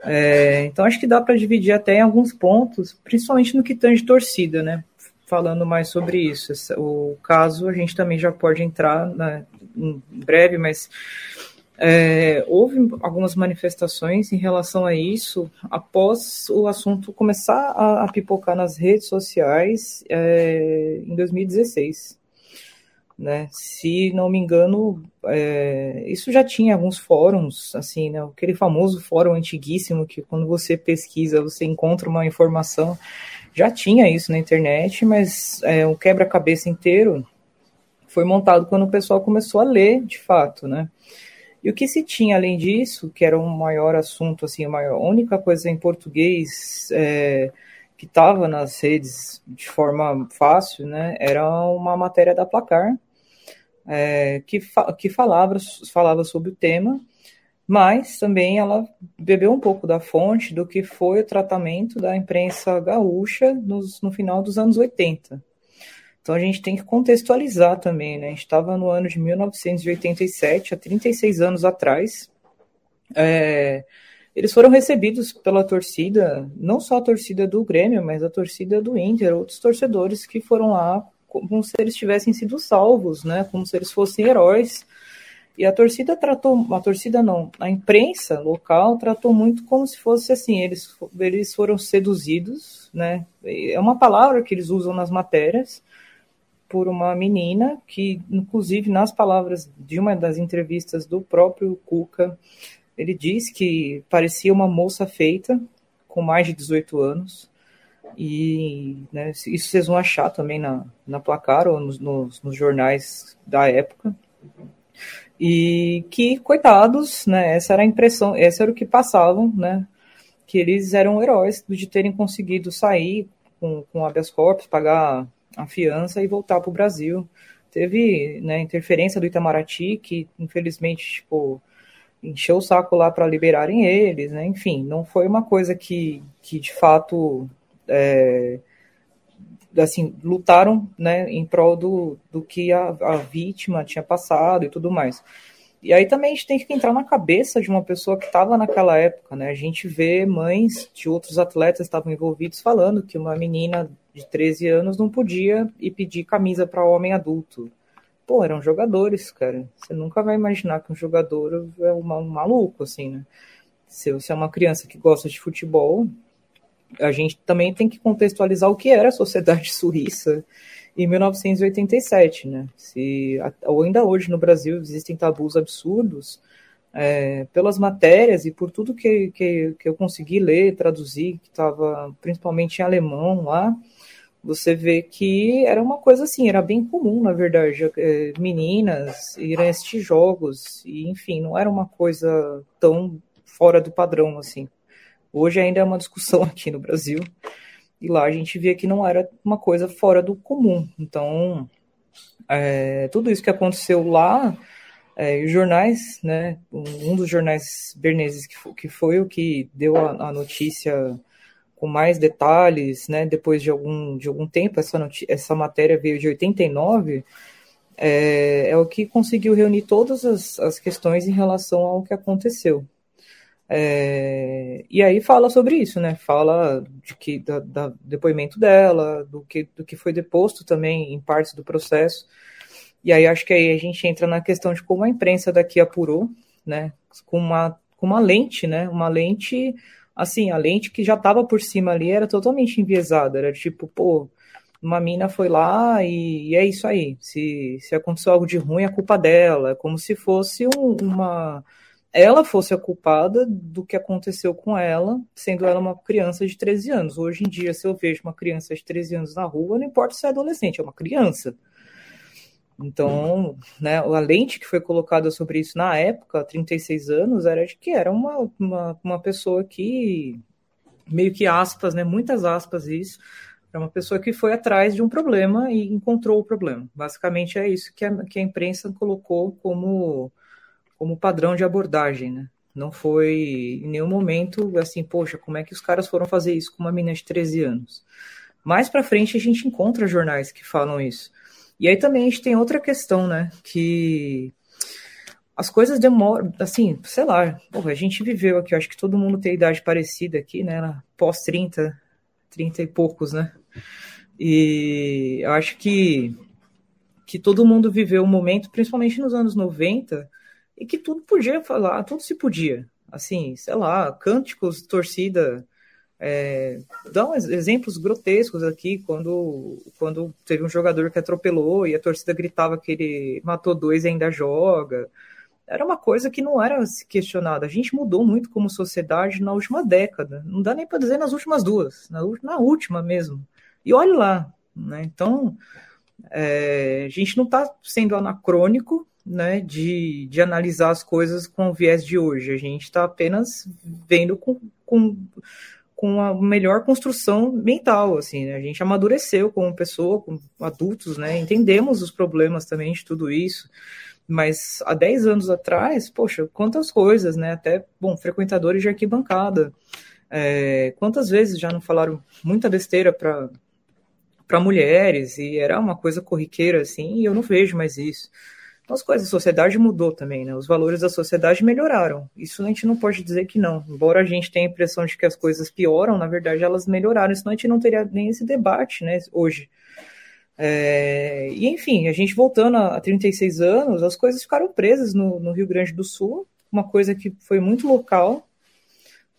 É, então, acho que dá para dividir até em alguns pontos, principalmente no que tange torcida, né? Falando mais sobre isso. O caso a gente também já pode entrar né, em breve, mas é, houve algumas manifestações em relação a isso após o assunto começar a, a pipocar nas redes sociais é, em 2016 né? Se não me engano, é, isso já tinha alguns fóruns, assim, né? Aquele famoso fórum antiguíssimo que quando você pesquisa você encontra uma informação, já tinha isso na internet, mas é, o quebra-cabeça inteiro foi montado quando o pessoal começou a ler, de fato, né? E o que se tinha além disso, que era um maior assunto, assim, a maior, única coisa em português é, que estava nas redes de forma fácil, né? Era uma matéria da Placar, é, que, fa que falava, falava sobre o tema, mas também ela bebeu um pouco da fonte do que foi o tratamento da imprensa gaúcha nos, no final dos anos 80. Então a gente tem que contextualizar também, né? A gente estava no ano de 1987, há 36 anos atrás. É, eles foram recebidos pela torcida, não só a torcida do Grêmio, mas a torcida do Inter, outros torcedores que foram lá como se eles tivessem sido salvos, né? Como se eles fossem heróis. E a torcida tratou, a torcida não, a imprensa local tratou muito como se fosse assim, eles, eles foram seduzidos, né? É uma palavra que eles usam nas matérias por uma menina que, inclusive, nas palavras de uma das entrevistas do próprio Cuca, ele diz que parecia uma moça feita com mais de 18 anos e né, isso vocês vão achar também na, na placar ou nos, nos, nos, jornais da época. E que, coitados, né, essa era a impressão, essa era o que passavam, né, que eles eram heróis de terem conseguido sair com, com habeas corpus, pagar a fiança e voltar para o Brasil. Teve né, interferência do Itamaraty, que infelizmente tipo, encheu o saco lá para liberarem eles, né? enfim, não foi uma coisa que, que de fato é, assim, lutaram né, em prol do, do que a, a vítima tinha passado e tudo mais. E aí também a gente tem que entrar na cabeça de uma pessoa que estava naquela época, né? A gente vê mães de outros atletas estavam envolvidos falando que uma menina de 13 anos não podia ir pedir camisa para homem adulto. Pô, eram jogadores, cara. Você nunca vai imaginar que um jogador é um maluco, assim, né? Se você é uma criança que gosta de futebol, a gente também tem que contextualizar o que era a sociedade suíça em 1987, né? Se ou ainda hoje no Brasil existem tabus absurdos é, pelas matérias e por tudo que, que, que eu consegui ler, traduzir, que estava principalmente em alemão lá, você vê que era uma coisa assim, era bem comum, na verdade, é, meninas irem assistir jogos, e enfim, não era uma coisa tão fora do padrão assim. Hoje ainda é uma discussão aqui no Brasil, e lá a gente via que não era uma coisa fora do comum. Então, é, tudo isso que aconteceu lá, é, os jornais, né, um dos jornais berneses que foi, que foi o que deu a, a, notícia com mais detalhes, né, depois de algum, de algum tempo, essa, essa matéria veio de 89, é, é o que conseguiu reunir todas as, as questões em relação ao que aconteceu. É, e aí fala sobre isso, né? Fala de que da, da, depoimento dela, do que, do que foi deposto também em partes do processo. E aí acho que aí a gente entra na questão de como a imprensa daqui apurou, né? Com uma, com uma lente, né? Uma lente, assim, a lente que já estava por cima ali era totalmente enviesada. Era tipo, pô, uma mina foi lá e, e é isso aí. Se, se aconteceu algo de ruim, é culpa dela. É como se fosse um, uma ela fosse a culpada do que aconteceu com ela, sendo ela uma criança de 13 anos. Hoje em dia, se eu vejo uma criança de 13 anos na rua, não importa se é adolescente, é uma criança. Então, né, a lente que foi colocada sobre isso na época, 36 anos, era de que era uma, uma, uma pessoa que, meio que aspas, né, muitas aspas isso, era uma pessoa que foi atrás de um problema e encontrou o problema. Basicamente é isso que a, que a imprensa colocou como como padrão de abordagem, né? Não foi em nenhum momento assim, poxa, como é que os caras foram fazer isso com uma menina de 13 anos? Mais para frente a gente encontra jornais que falam isso. E aí também a gente tem outra questão, né? Que as coisas demoram, assim, sei lá, porra, a gente viveu aqui, acho que todo mundo tem idade parecida aqui, né? Pós 30, 30 e poucos, né? E eu acho que, que todo mundo viveu um momento, principalmente nos anos 90, e que tudo podia falar, tudo se podia. Assim, sei lá, cânticos, torcida. É, dá exemplos grotescos aqui, quando, quando teve um jogador que atropelou e a torcida gritava que ele matou dois e ainda joga. Era uma coisa que não era questionada. A gente mudou muito como sociedade na última década. Não dá nem para dizer nas últimas duas, na, na última mesmo. E olhe lá. Né? Então, é, a gente não está sendo anacrônico, né, de, de analisar as coisas com o viés de hoje. A gente está apenas vendo com, com, com a melhor construção mental, assim, né? A gente amadureceu como pessoa, como adultos, né? Entendemos os problemas também de tudo isso. Mas há 10 anos atrás, poxa, quantas coisas, né? Até, bom, frequentadores de arquibancada. É, quantas vezes já não falaram muita besteira para para mulheres e era uma coisa corriqueira assim, e eu não vejo mais isso. Então, as coisas, a sociedade mudou também, né? Os valores da sociedade melhoraram. Isso a gente não pode dizer que não. Embora a gente tenha a impressão de que as coisas pioram, na verdade elas melhoraram, senão a gente não teria nem esse debate, né, hoje. É... E, enfim, a gente voltando a 36 anos, as coisas ficaram presas no, no Rio Grande do Sul, uma coisa que foi muito local.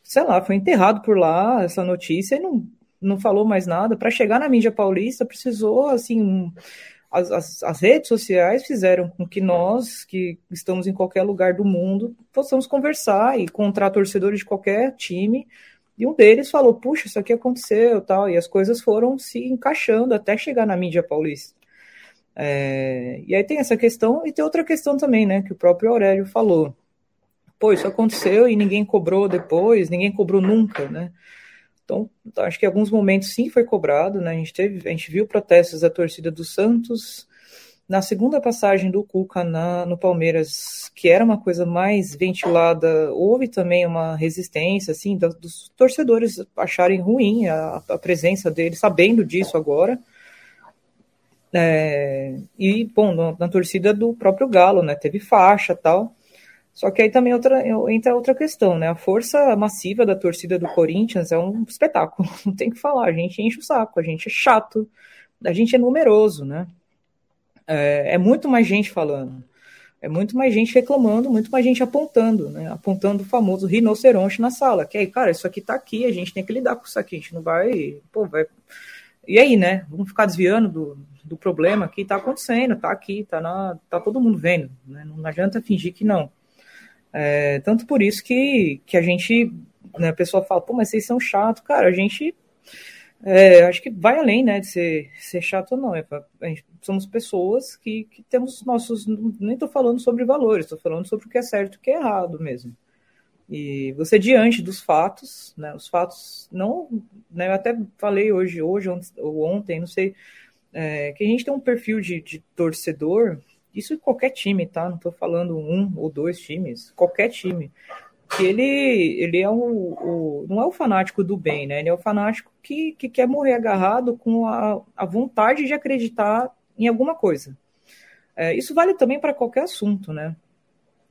Sei lá, foi enterrado por lá essa notícia e não, não falou mais nada. Para chegar na mídia paulista, precisou, assim, um as, as, as, redes sociais fizeram com que nós, que estamos em qualquer lugar do mundo, possamos conversar e encontrar torcedores de qualquer time. E um deles falou: Puxa, isso aqui aconteceu, tal. E as coisas foram se encaixando até chegar na mídia paulista. É, e aí tem essa questão, e tem outra questão também, né, que o próprio Aurélio falou. Pô, isso aconteceu e ninguém cobrou depois, ninguém cobrou nunca, né? Então, acho que em alguns momentos sim foi cobrado, né? A gente teve, a gente viu protestos da torcida do Santos. Na segunda passagem do Cuca na, no Palmeiras, que era uma coisa mais ventilada, houve também uma resistência, assim, da, dos torcedores acharem ruim a, a presença dele, sabendo disso agora. É, e, bom, na, na, torcida do próprio Galo, né? Teve faixa tal. Só que aí também outra, entra outra questão, né? A força massiva da torcida do Corinthians é um espetáculo, não tem que falar. A gente enche o saco, a gente é chato, a gente é numeroso, né? É, é muito mais gente falando, é muito mais gente reclamando, muito mais gente apontando, né? Apontando o famoso rinoceronte na sala. Que aí, cara, isso aqui tá aqui, a gente tem que lidar com isso aqui, a gente não vai, pô, vai. E aí, né? Vamos ficar desviando do, do problema que tá acontecendo, tá aqui, tá, na, tá todo mundo vendo, né? Não adianta fingir que não. É, tanto por isso que, que a gente, né, a pessoa fala, pô, mas vocês são chato, cara, a gente é, acho que vai além, né, de ser, ser chato ou não, é pra, gente, somos pessoas que, que temos nossos, nem estou falando sobre valores, estou falando sobre o que é certo e o que é errado mesmo. E você diante dos fatos, né, os fatos não, né, eu até falei hoje, hoje ou ontem, não sei, é, que a gente tem um perfil de, de torcedor isso em qualquer time, tá? Não estou falando um ou dois times, qualquer time. Que ele, ele é o, o, não é o fanático do bem, né? Ele é o fanático que, que quer morrer agarrado com a, a vontade de acreditar em alguma coisa. É, isso vale também para qualquer assunto, né?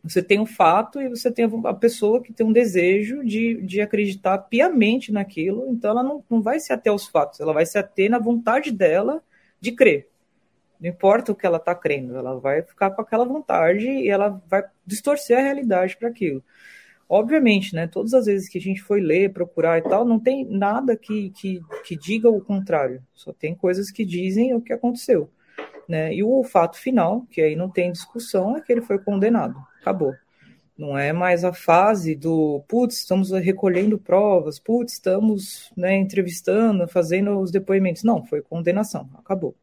Você tem um fato e você tem a pessoa que tem um desejo de, de acreditar piamente naquilo, então ela não, não vai se ater aos fatos, ela vai se ater na vontade dela de crer. Não importa o que ela está crendo, ela vai ficar com aquela vontade e ela vai distorcer a realidade para aquilo. Obviamente, né, todas as vezes que a gente foi ler, procurar e tal, não tem nada que, que, que diga o contrário. Só tem coisas que dizem o que aconteceu. Né? E o fato final, que aí não tem discussão, é que ele foi condenado. Acabou. Não é mais a fase do, putz, estamos recolhendo provas, putz, estamos né, entrevistando, fazendo os depoimentos. Não, foi condenação, acabou.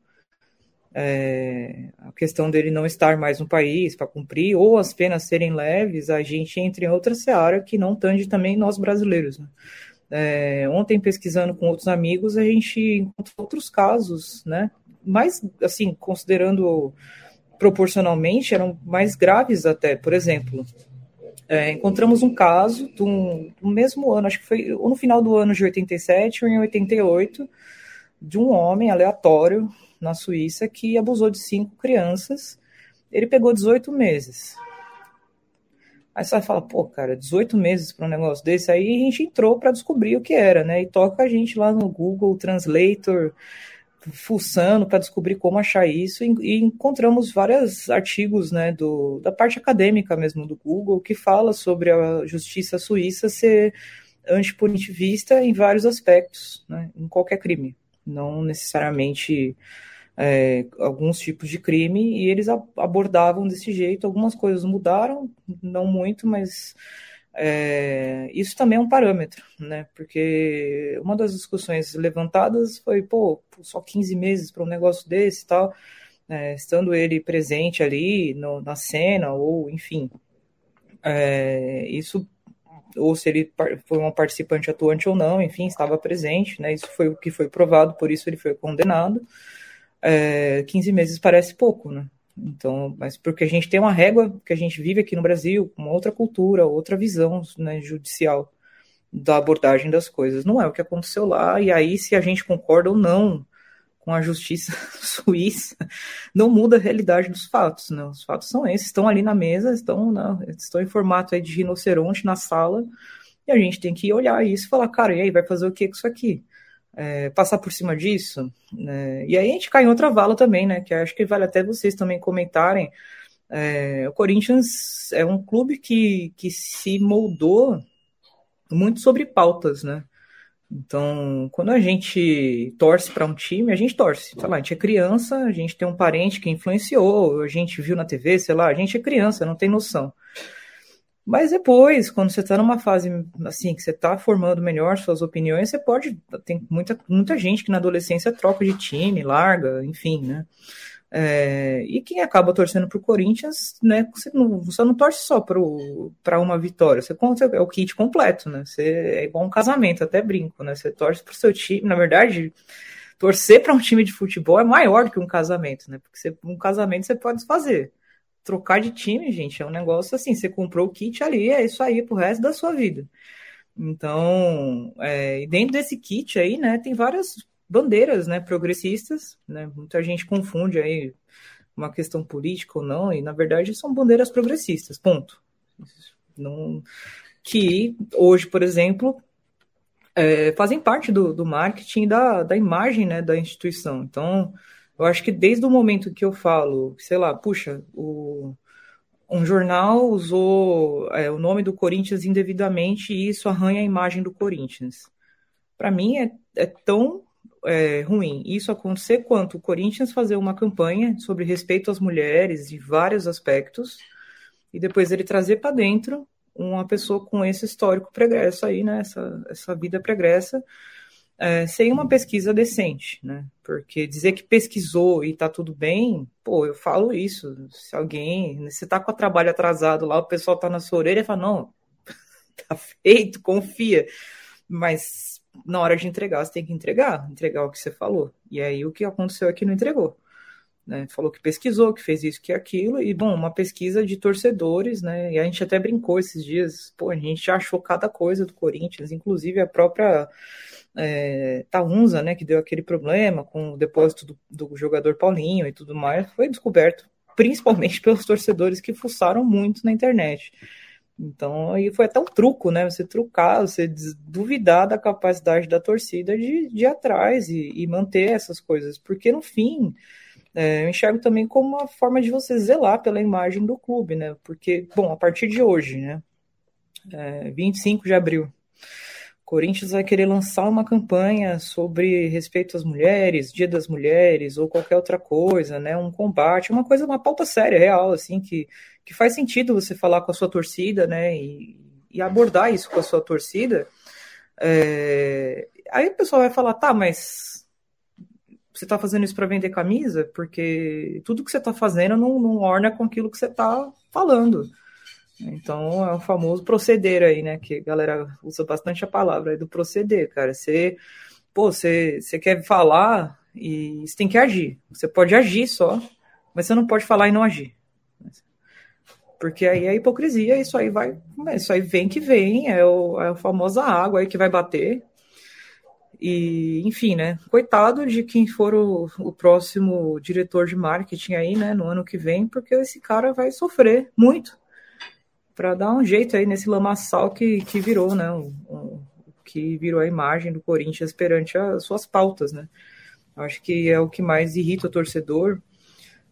É, a questão dele não estar mais no país para cumprir, ou as penas serem leves, a gente entra em outra seara que não tange também nós brasileiros. Né? É, ontem, pesquisando com outros amigos, a gente encontrou outros casos, né? Mais, assim, considerando proporcionalmente, eram mais graves até. Por exemplo, é, encontramos um caso do, do, mesmo ano, acho que foi ou no final do ano de 87 ou em 88, de um homem aleatório na Suíça que abusou de cinco crianças. Ele pegou 18 meses. Aí você vai falar, pô, cara, 18 meses para um negócio desse. Aí a gente entrou para descobrir o que era, né? E toca a gente lá no Google Translator, fuçando para descobrir como achar isso e, e, encontramos vários artigos né, do, da parte acadêmica mesmo do Google que fala sobre a justiça suíça ser antipunitivista em vários aspectos, né, em qualquer crime, não necessariamente é, alguns tipos de crime, e eles abordavam desse jeito. Algumas coisas mudaram, não muito, mas é, isso também é um parâmetro, né? Porque uma das discussões levantadas foi, pô, só 15 meses para um negócio desse e tal, é, estando ele presente ali no, na cena, ou enfim. É, isso, ou se ele foi um participante atuante ou não, enfim, estava presente, né? Isso foi o que foi provado, por isso ele foi condenado. 15 meses parece pouco, né? Então, mas porque a gente tem uma régua que a gente vive aqui no Brasil, uma outra cultura, outra visão né, judicial da abordagem das coisas. Não é o que aconteceu lá, e aí se a gente concorda ou não com a justiça suíça, não muda a realidade dos fatos, né? Os fatos são esses, estão ali na mesa, estão, na, estão em formato de rinoceronte na sala, e a gente tem que olhar isso e falar, cara, e aí, vai fazer o que com isso aqui? é, passar por cima disso. Né? E aí a gente cai em outra vala também, né? Que acho que vale até vocês também comentarem. É, o Corinthians é um clube que, que se moldou muito sobre pautas, né? Então, quando a gente torce para um time, a gente torce. Sei lá, a gente é criança, a gente tem um parente que influenciou, a gente viu na TV, sei lá, a gente é criança, não tem noção. Mas depois, quando você está numa fase assim, que você está formando melhor suas opiniões, você pode. Tem muita, muita gente que na adolescência troca de time, larga, enfim, né? É, e quem acaba torcendo para o Corinthians, né? Você não, você não torce só para uma vitória, você conta, é o kit completo, né? Você, é igual um casamento, até brinco, né? Você torce para o seu time, na verdade. Torcer para um time de futebol é maior do que um casamento, né? Porque você, um casamento você pode fazer trocar de time, gente, é um negócio assim, você comprou o kit ali, é isso aí pro resto da sua vida. Então, é, dentro desse kit aí, né, tem várias bandeiras, né, progressistas, né, muita gente confunde aí uma questão política ou não, e na verdade são bandeiras progressistas, ponto. Não, que hoje, por exemplo, é, fazem parte do, do marketing da, da imagem, né, da instituição. Então, eu acho que desde o momento que eu falo, sei lá, puxa, o, um jornal usou é, o nome do Corinthians indevidamente e isso arranha a imagem do Corinthians. Para mim é, é tão é, ruim isso acontecer quanto o Corinthians fazer uma campanha sobre respeito às mulheres e vários aspectos e depois ele trazer para dentro uma pessoa com esse histórico pregresso aí, né? Essa, essa vida pregressa é, sem uma pesquisa decente, né? Porque dizer que pesquisou e tá tudo bem, pô, eu falo isso. Se alguém, você tá com o trabalho atrasado lá, o pessoal tá na sua orelha e fala, não, tá feito, confia. Mas na hora de entregar, você tem que entregar, entregar o que você falou. E aí o que aconteceu é que não entregou. Né? Falou que pesquisou, que fez isso, que aquilo, e bom, uma pesquisa de torcedores, né? E a gente até brincou esses dias, pô, a gente achou cada coisa do Corinthians, inclusive a própria é, Taunza, né, que deu aquele problema com o depósito do, do, jogador Paulinho e tudo mais, foi descoberto principalmente pelos torcedores que fuçaram muito na internet. Então, aí foi até um truco, né? Você trucar, você duvidar da capacidade da torcida de, de ir atrás e, e manter essas coisas, porque no fim, é, eu enxergo também como uma forma de você zelar pela imagem do clube, né? Porque, bom, a partir de hoje, né? É, 25 de abril, Corinthians vai querer lançar uma campanha sobre respeito às mulheres, Dia das Mulheres ou qualquer outra coisa, né? Um combate, uma coisa, uma pauta séria, real, assim, que, que faz sentido você falar com a sua torcida, né? E, e abordar isso com a sua torcida. É... Aí o pessoal vai falar, tá, mas você está fazendo isso para vender camisa? Porque tudo que você está fazendo não, não orna com aquilo que você está falando. Então é o famoso proceder aí, né? Que a galera usa bastante a palavra aí do proceder, cara. Você, pô, você, você quer falar e você tem que agir. Você pode agir só, mas você não pode falar e não agir. Porque aí é hipocrisia, isso aí vai. Isso aí vem que vem, é, o, é a famosa água aí que vai bater. E, enfim, né? Coitado de quem for o, o próximo diretor de marketing aí, né, no ano que vem, porque esse cara vai sofrer muito para dar um jeito aí nesse lamaçal que, que virou, né? O, o, que virou a imagem do Corinthians perante as suas pautas, né? Acho que é o que mais irrita o torcedor.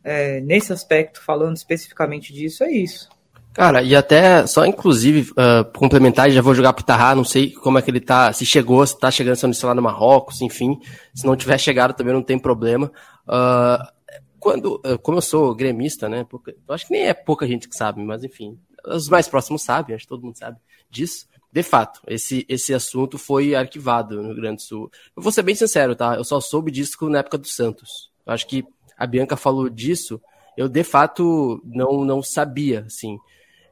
É, nesse aspecto, falando especificamente disso, é isso. Cara, e até, só inclusive, uh, complementar, já vou jogar pro Tarra, não sei como é que ele tá, se chegou, se tá chegando, se não lá no Marrocos, enfim, se não tiver chegado também não tem problema. Uh, quando, uh, como eu sou gremista, né, acho que nem é pouca gente que sabe, mas enfim, os mais próximos sabem, acho que todo mundo sabe disso. De fato, esse, esse assunto foi arquivado no Rio Grande do Sul. Eu vou ser bem sincero, tá? Eu só soube disso na época do Santos. Eu acho que a Bianca falou disso, eu de fato não, não sabia, assim.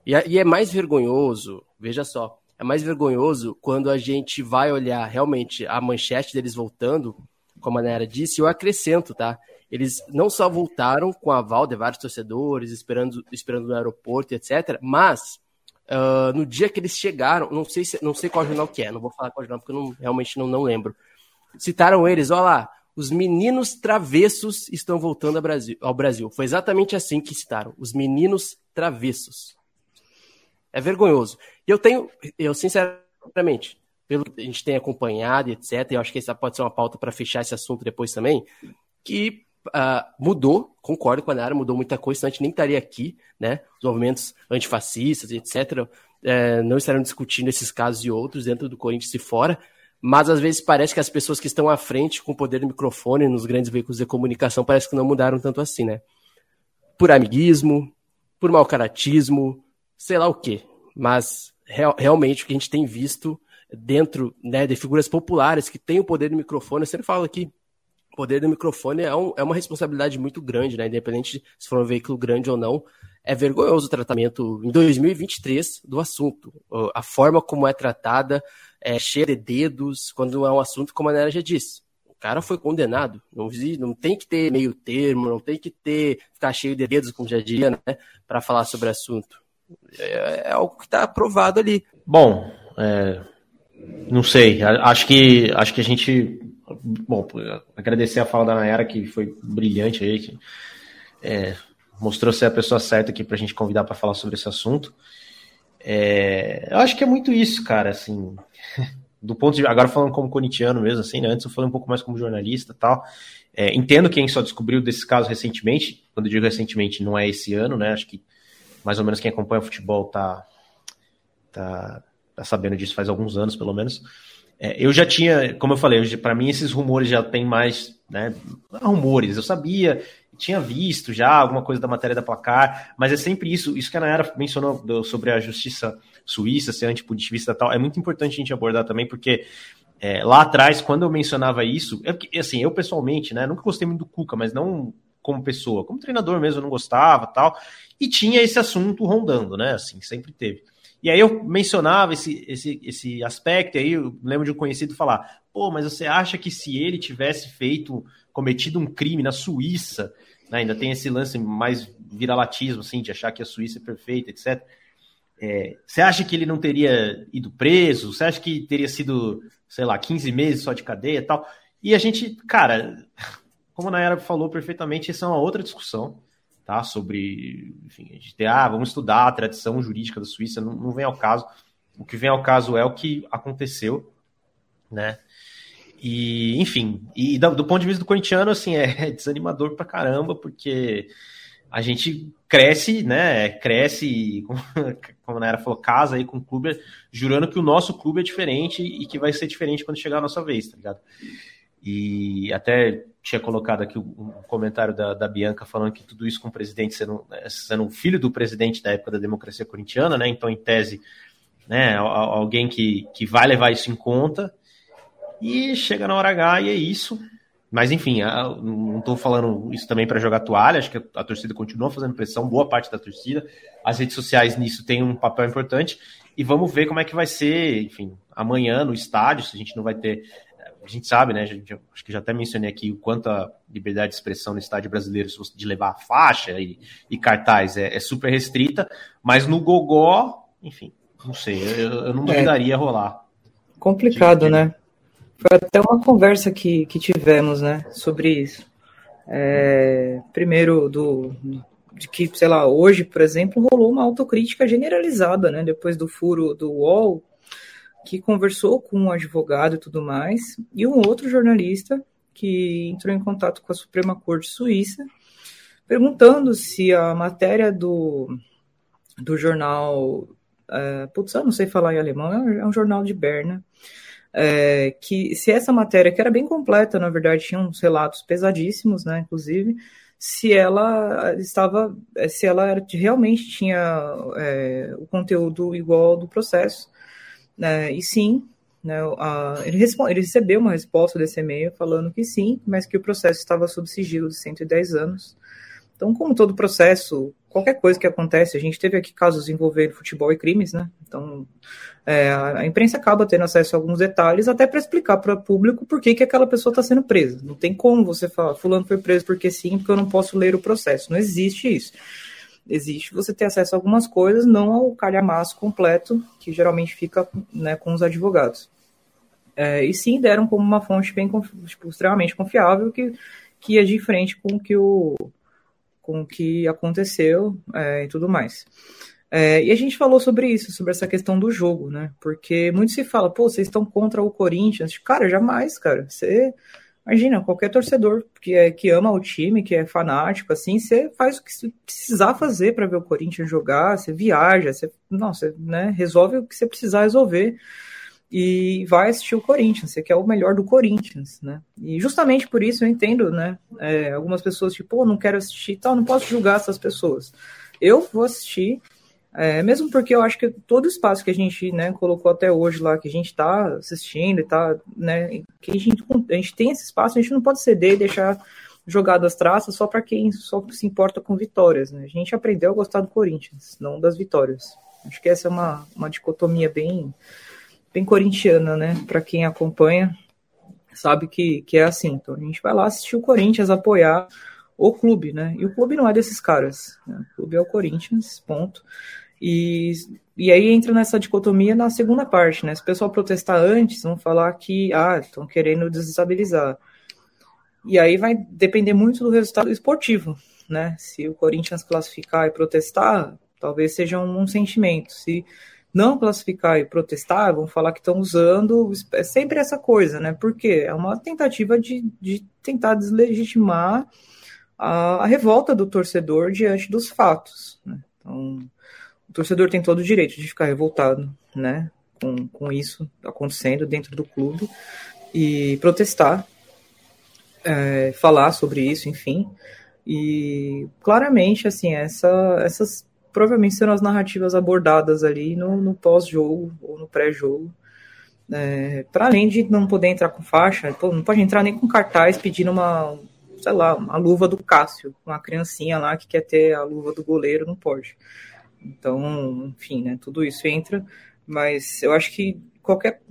E, e é mais vergonhoso, veja só, é mais vergonhoso quando a gente vai olhar realmente a manchete deles voltando, como a Nera disse, eu acrescento, tá? Eles não só voltaram com a aval de vários torcedores, esperando, esperando no aeroporto, etc., mas uh, no dia que eles chegaram, não sei, se, não sei qual jornal que é, não vou falar qual jornal porque eu não, realmente não, não lembro. Citaram eles, olha lá, os meninos travessos estão voltando ao Brasil, ao Brasil. Foi exatamente assim que citaram, os meninos travessos. É vergonhoso. E eu tenho, eu sinceramente, pelo que a gente tem acompanhado, etc., eu acho que essa pode ser uma pauta para fechar esse assunto depois também, que Uh, mudou, concordo com a Nara, mudou muita coisa, senão a gente nem estaria aqui, né? Os movimentos antifascistas, etc., é, não estariam discutindo esses casos e outros dentro do Corinthians e fora, mas às vezes parece que as pessoas que estão à frente com o poder do microfone nos grandes veículos de comunicação parece que não mudaram tanto assim, né? Por amiguismo, por mau caratismo, sei lá o quê. Mas real, realmente o que a gente tem visto dentro né, de figuras populares que têm o poder do microfone, eu sempre falo aqui, o poder do microfone é, um, é uma responsabilidade muito grande, né? Independente se for um veículo grande ou não. É vergonhoso o tratamento em 2023 do assunto. A forma como é tratada é cheia de dedos, quando é um assunto, como a Nera já disse. O cara foi condenado. Não, não tem que ter meio termo, não tem que ter ficar cheio de dedos, como já diria, né? Para falar sobre o assunto. É, é algo que está aprovado ali. Bom, é, não sei. Acho que, acho que a gente bom, agradecer a fala da Nayara, que foi brilhante aí, que é, mostrou ser a pessoa certa aqui para a gente convidar para falar sobre esse assunto. É, eu acho que é muito isso, cara, assim, do ponto de agora falando como corintiano mesmo, assim, né? antes eu falei um pouco mais como jornalista tal. É, entendo quem só descobriu desse caso recentemente, quando eu digo recentemente, não é esse ano, né? Acho que mais ou menos quem acompanha o futebol tá, tá, tá sabendo disso faz alguns anos, pelo menos. É, eu já tinha, como eu falei, para mim esses rumores já tem mais, né? Rumores, eu sabia, tinha visto já alguma coisa da matéria da placar, mas é sempre isso, isso que a Nayara mencionou do, sobre a justiça suíça, ser antipunitivista e tal, é muito importante a gente abordar também, porque é, lá atrás, quando eu mencionava isso, é porque, assim, eu pessoalmente, né, nunca gostei muito do Cuca, mas não como pessoa, como treinador mesmo, eu não gostava tal, e tinha esse assunto rondando, né, assim, sempre teve. E aí eu mencionava esse, esse, esse aspecto, aí eu lembro de um conhecido falar: pô, mas você acha que se ele tivesse feito, cometido um crime na Suíça, né, ainda tem esse lance mais viralatismo, assim, de achar que a Suíça é perfeita, etc. É, você acha que ele não teria ido preso? Você acha que teria sido, sei lá, 15 meses só de cadeia e tal? E a gente, cara, como a Nayara falou perfeitamente, essa é uma outra discussão tá? Sobre, enfim, a gente ter, ah, vamos estudar a tradição jurídica da Suíça, não, não vem ao caso. O que vem ao caso é o que aconteceu, né? E, enfim, e do, do ponto de vista do corintiano, assim, é, desanimador pra caramba, porque a gente cresce, né? Cresce, como a Nara falou, casa aí com o clube, jurando que o nosso clube é diferente e que vai ser diferente quando chegar a nossa vez, tá ligado? E até tinha colocado aqui um comentário da, da Bianca falando que tudo isso com o presidente sendo, né, sendo um filho do presidente da época da democracia corintiana, né? Então, em tese, né, alguém que, que vai levar isso em conta. E chega na hora H e é isso. Mas enfim, não estou falando isso também para jogar toalha, acho que a torcida continua fazendo pressão, boa parte da torcida. As redes sociais nisso têm um papel importante. E vamos ver como é que vai ser, enfim, amanhã no estádio, se a gente não vai ter. A gente sabe, né? Gente, acho que já até mencionei aqui o quanto a liberdade de expressão no estádio brasileiro, de levar faixa e, e cartaz, é, é, super restrita, mas no Gogó, enfim, não sei, eu, eu não é. duvidaria é. rolar. Complicado, de... né? Foi até uma conversa que, que tivemos, né, sobre isso. É, primeiro, do, de que, sei lá, hoje, por exemplo, rolou uma autocrítica generalizada, né, depois do furo do UOL, que conversou com um advogado e tudo mais, e um outro jornalista que entrou em contato com a Suprema Corte Suíça, perguntando se a matéria do, do jornal. Uh, putz, eu não sei falar em alemão, é um é jornal de Berna é, que se essa matéria, que era bem completa, na verdade, tinha uns relatos pesadíssimos, né, inclusive, se ela estava, se ela realmente tinha é, o conteúdo igual ao do processo, né, e sim, né, a, ele, ele recebeu uma resposta desse e-mail falando que sim, mas que o processo estava sob sigilo de 110 anos, então, como todo processo, qualquer coisa que acontece, a gente teve aqui casos envolvendo futebol e crimes, né? Então, é, a imprensa acaba tendo acesso a alguns detalhes até para explicar para o público por que, que aquela pessoa está sendo presa. Não tem como você falar, fulano foi preso porque sim, porque eu não posso ler o processo. Não existe isso. Existe você ter acesso a algumas coisas, não ao calhamaço completo, que geralmente fica né, com os advogados. É, e sim deram como uma fonte bem tipo, extremamente confiável que, que é diferente com o que o com o que aconteceu é, e tudo mais. É, e a gente falou sobre isso, sobre essa questão do jogo, né? Porque muito se fala, pô, vocês estão contra o Corinthians. Cara, jamais, cara. Você. Imagina, qualquer torcedor que, é, que ama o time, que é fanático, assim, você faz o que precisar fazer para ver o Corinthians jogar, você viaja, você, não, você né, resolve o que você precisar resolver e vai assistir o Corinthians, você quer o melhor do Corinthians, né? E justamente por isso eu entendo, né? É, algumas pessoas tipo, pô, não quero assistir, tal, não posso julgar essas pessoas. Eu vou assistir, é, mesmo porque eu acho que todo espaço que a gente, né, colocou até hoje lá, que a gente está assistindo e tá, né, que a gente, a gente tem esse espaço, a gente não pode ceder e deixar jogado as traças só para quem só se importa com vitórias, né? A gente aprendeu a gostar do Corinthians, não das vitórias. Acho que essa é uma, uma dicotomia bem bem corintiana, né? Para quem acompanha, sabe que, que é assim. Então a gente vai lá assistir o Corinthians, apoiar o clube, né? E o clube não é desses caras. Né? O clube é o Corinthians, ponto. E, e aí entra nessa dicotomia na segunda parte, né? Se o pessoal protestar antes, vão falar que, ah, estão querendo desestabilizar. E aí vai depender muito do resultado esportivo, né? Se o Corinthians classificar e protestar, talvez seja um, um sentimento. Se não classificar e protestar, vão falar que estão usando, é sempre essa coisa, né? Porque é uma tentativa de, de tentar deslegitimar a, a, revolta do torcedor diante dos fatos. Né? Então, o torcedor tem todo o direito de ficar revoltado, né? Com, com isso acontecendo dentro do clube e protestar, é, falar sobre isso, enfim. E claramente, assim, essa, essas provavelmente serão as narrativas abordadas ali no, no pós-jogo ou no pré-jogo. É, para além de não poder entrar com faixa, não pode entrar nem com cartaz pedindo uma, sei lá, uma luva do Cássio, uma criancinha lá que quer ter a luva do goleiro, não pode. Então, enfim, né, tudo isso entra, mas eu acho que qualquer,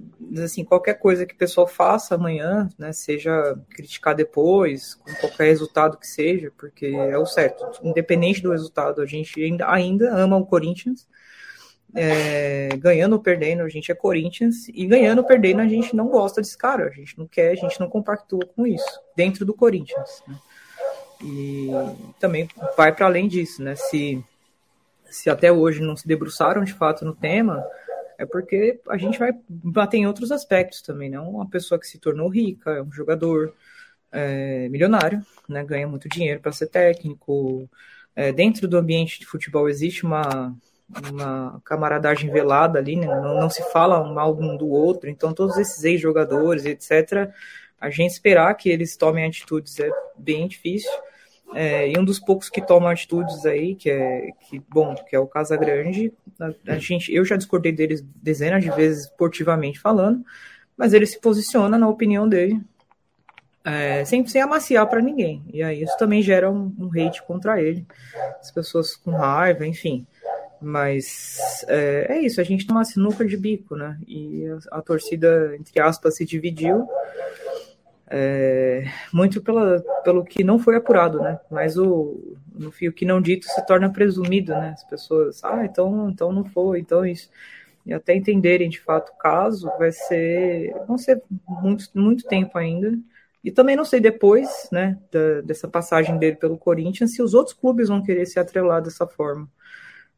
assim, qualquer coisa que o pessoal faça amanhã, né, seja criticar depois, com qualquer resultado que seja, porque é o certo. Independente do resultado, a gente ainda, ainda ama o Corinthians. É, ganhando ou perdendo, a gente é Corinthians, e ganhando ou perdendo, a gente não gosta desse cara, a gente não quer, a gente não compactua com isso, dentro do Corinthians. Né? E também vai para além disso, né? Se, se até hoje não se debruçaram de fato no tema, é porque a gente vai bater em outros aspectos também, né? Uma pessoa que se tornou rica, é um jogador é, milionário, né? Ganha muito dinheiro para ser técnico, é, dentro do ambiente de futebol existe uma, uma camaradagem velada ali, né? não, não, se fala mal um do outro, então todos esses ex-jogadores, etc., a gente esperar que eles tomem atitudes é bem difícil. É, e um dos poucos que tomam atitudes aí, que é que, bom, que é o Casa Grande, a, a, gente, eu já discordei deles dezenas de vezes esportivamente falando, mas ele se posiciona na opinião dele, é, sem, sem amaciar para ninguém. E aí isso também gera um, um, hate contra ele, as pessoas com raiva, enfim. Mas é, é isso, a gente tem uma sinuca de bico, né? E a, a torcida, entre aspas, se dividiu. É, muito pela, pelo que não foi apurado, né? Mas o no fio que não dito se torna presumido, né? As pessoas, ah, então, então não foi, então isso. E até entenderem de fato o caso, vai ser, vão ser muito, muito tempo ainda. E também não sei depois, né, da, dessa passagem dele pelo Corinthians, se os outros clubes vão querer se atrelar dessa forma.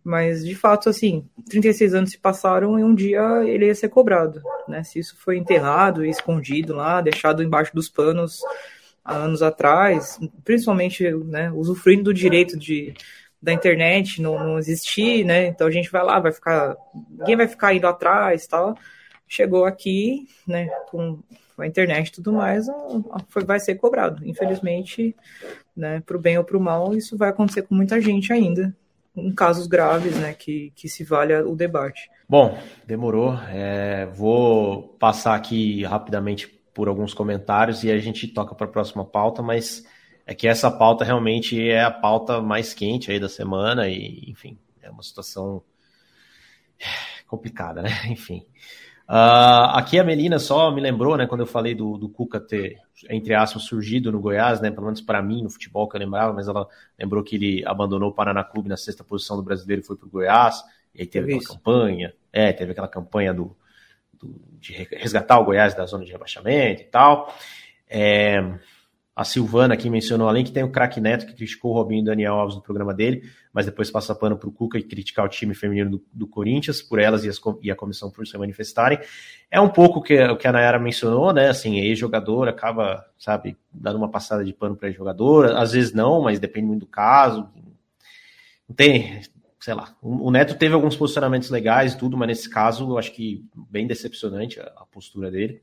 Mas, de fato, assim, 36 anos se passaram e um dia ele ia ser cobrado, né? Se isso foi enterrado escondido lá, deixado embaixo dos panos há anos atrás, principalmente, né, usufruindo do direito de, da internet não, não existir, né? Então a gente vai lá, vai ficar, ninguém vai ficar indo atrás, tal. Chegou aqui, né, com a internet e tudo mais, foi, vai ser cobrado. Infelizmente, né, para o bem ou para o mal, isso vai acontecer com muita gente ainda, em casos graves, né, que, que se valha o debate. Bom, demorou. É, vou passar aqui rapidamente por alguns comentários e a gente toca para a próxima pauta, mas é que essa pauta realmente é a pauta mais quente aí da semana e, enfim, é uma situação complicada, né? Enfim. Uh, aqui a Melina só me lembrou, né, quando eu falei do, do Cuca ter, entre aspas, surgido no Goiás, né, pelo menos para mim, no futebol que eu lembrava, mas ela lembrou que ele abandonou o Paraná Clube na sexta posição do brasileiro e foi para o Goiás, e aí teve aquela campanha, é, teve aquela campanha do, do, de resgatar o Goiás da zona de rebaixamento e tal. É, a Silvana aqui mencionou, além que tem o craque Neto, que criticou o Robinho e o Daniel Alves no programa dele, mas depois passa pano para o Cuca e criticar o time feminino do, do Corinthians, por elas e, as, e, a comissão por se manifestarem. É um pouco o que, o que a Nayara mencionou, né? Assim, ex-jogador acaba, sabe, dando uma passada de pano para ex-jogador, às vezes não, mas depende muito do caso. Não tem, sei lá, o Neto teve alguns posicionamentos legais e tudo, mas nesse caso eu acho que bem decepcionante a, a postura dele.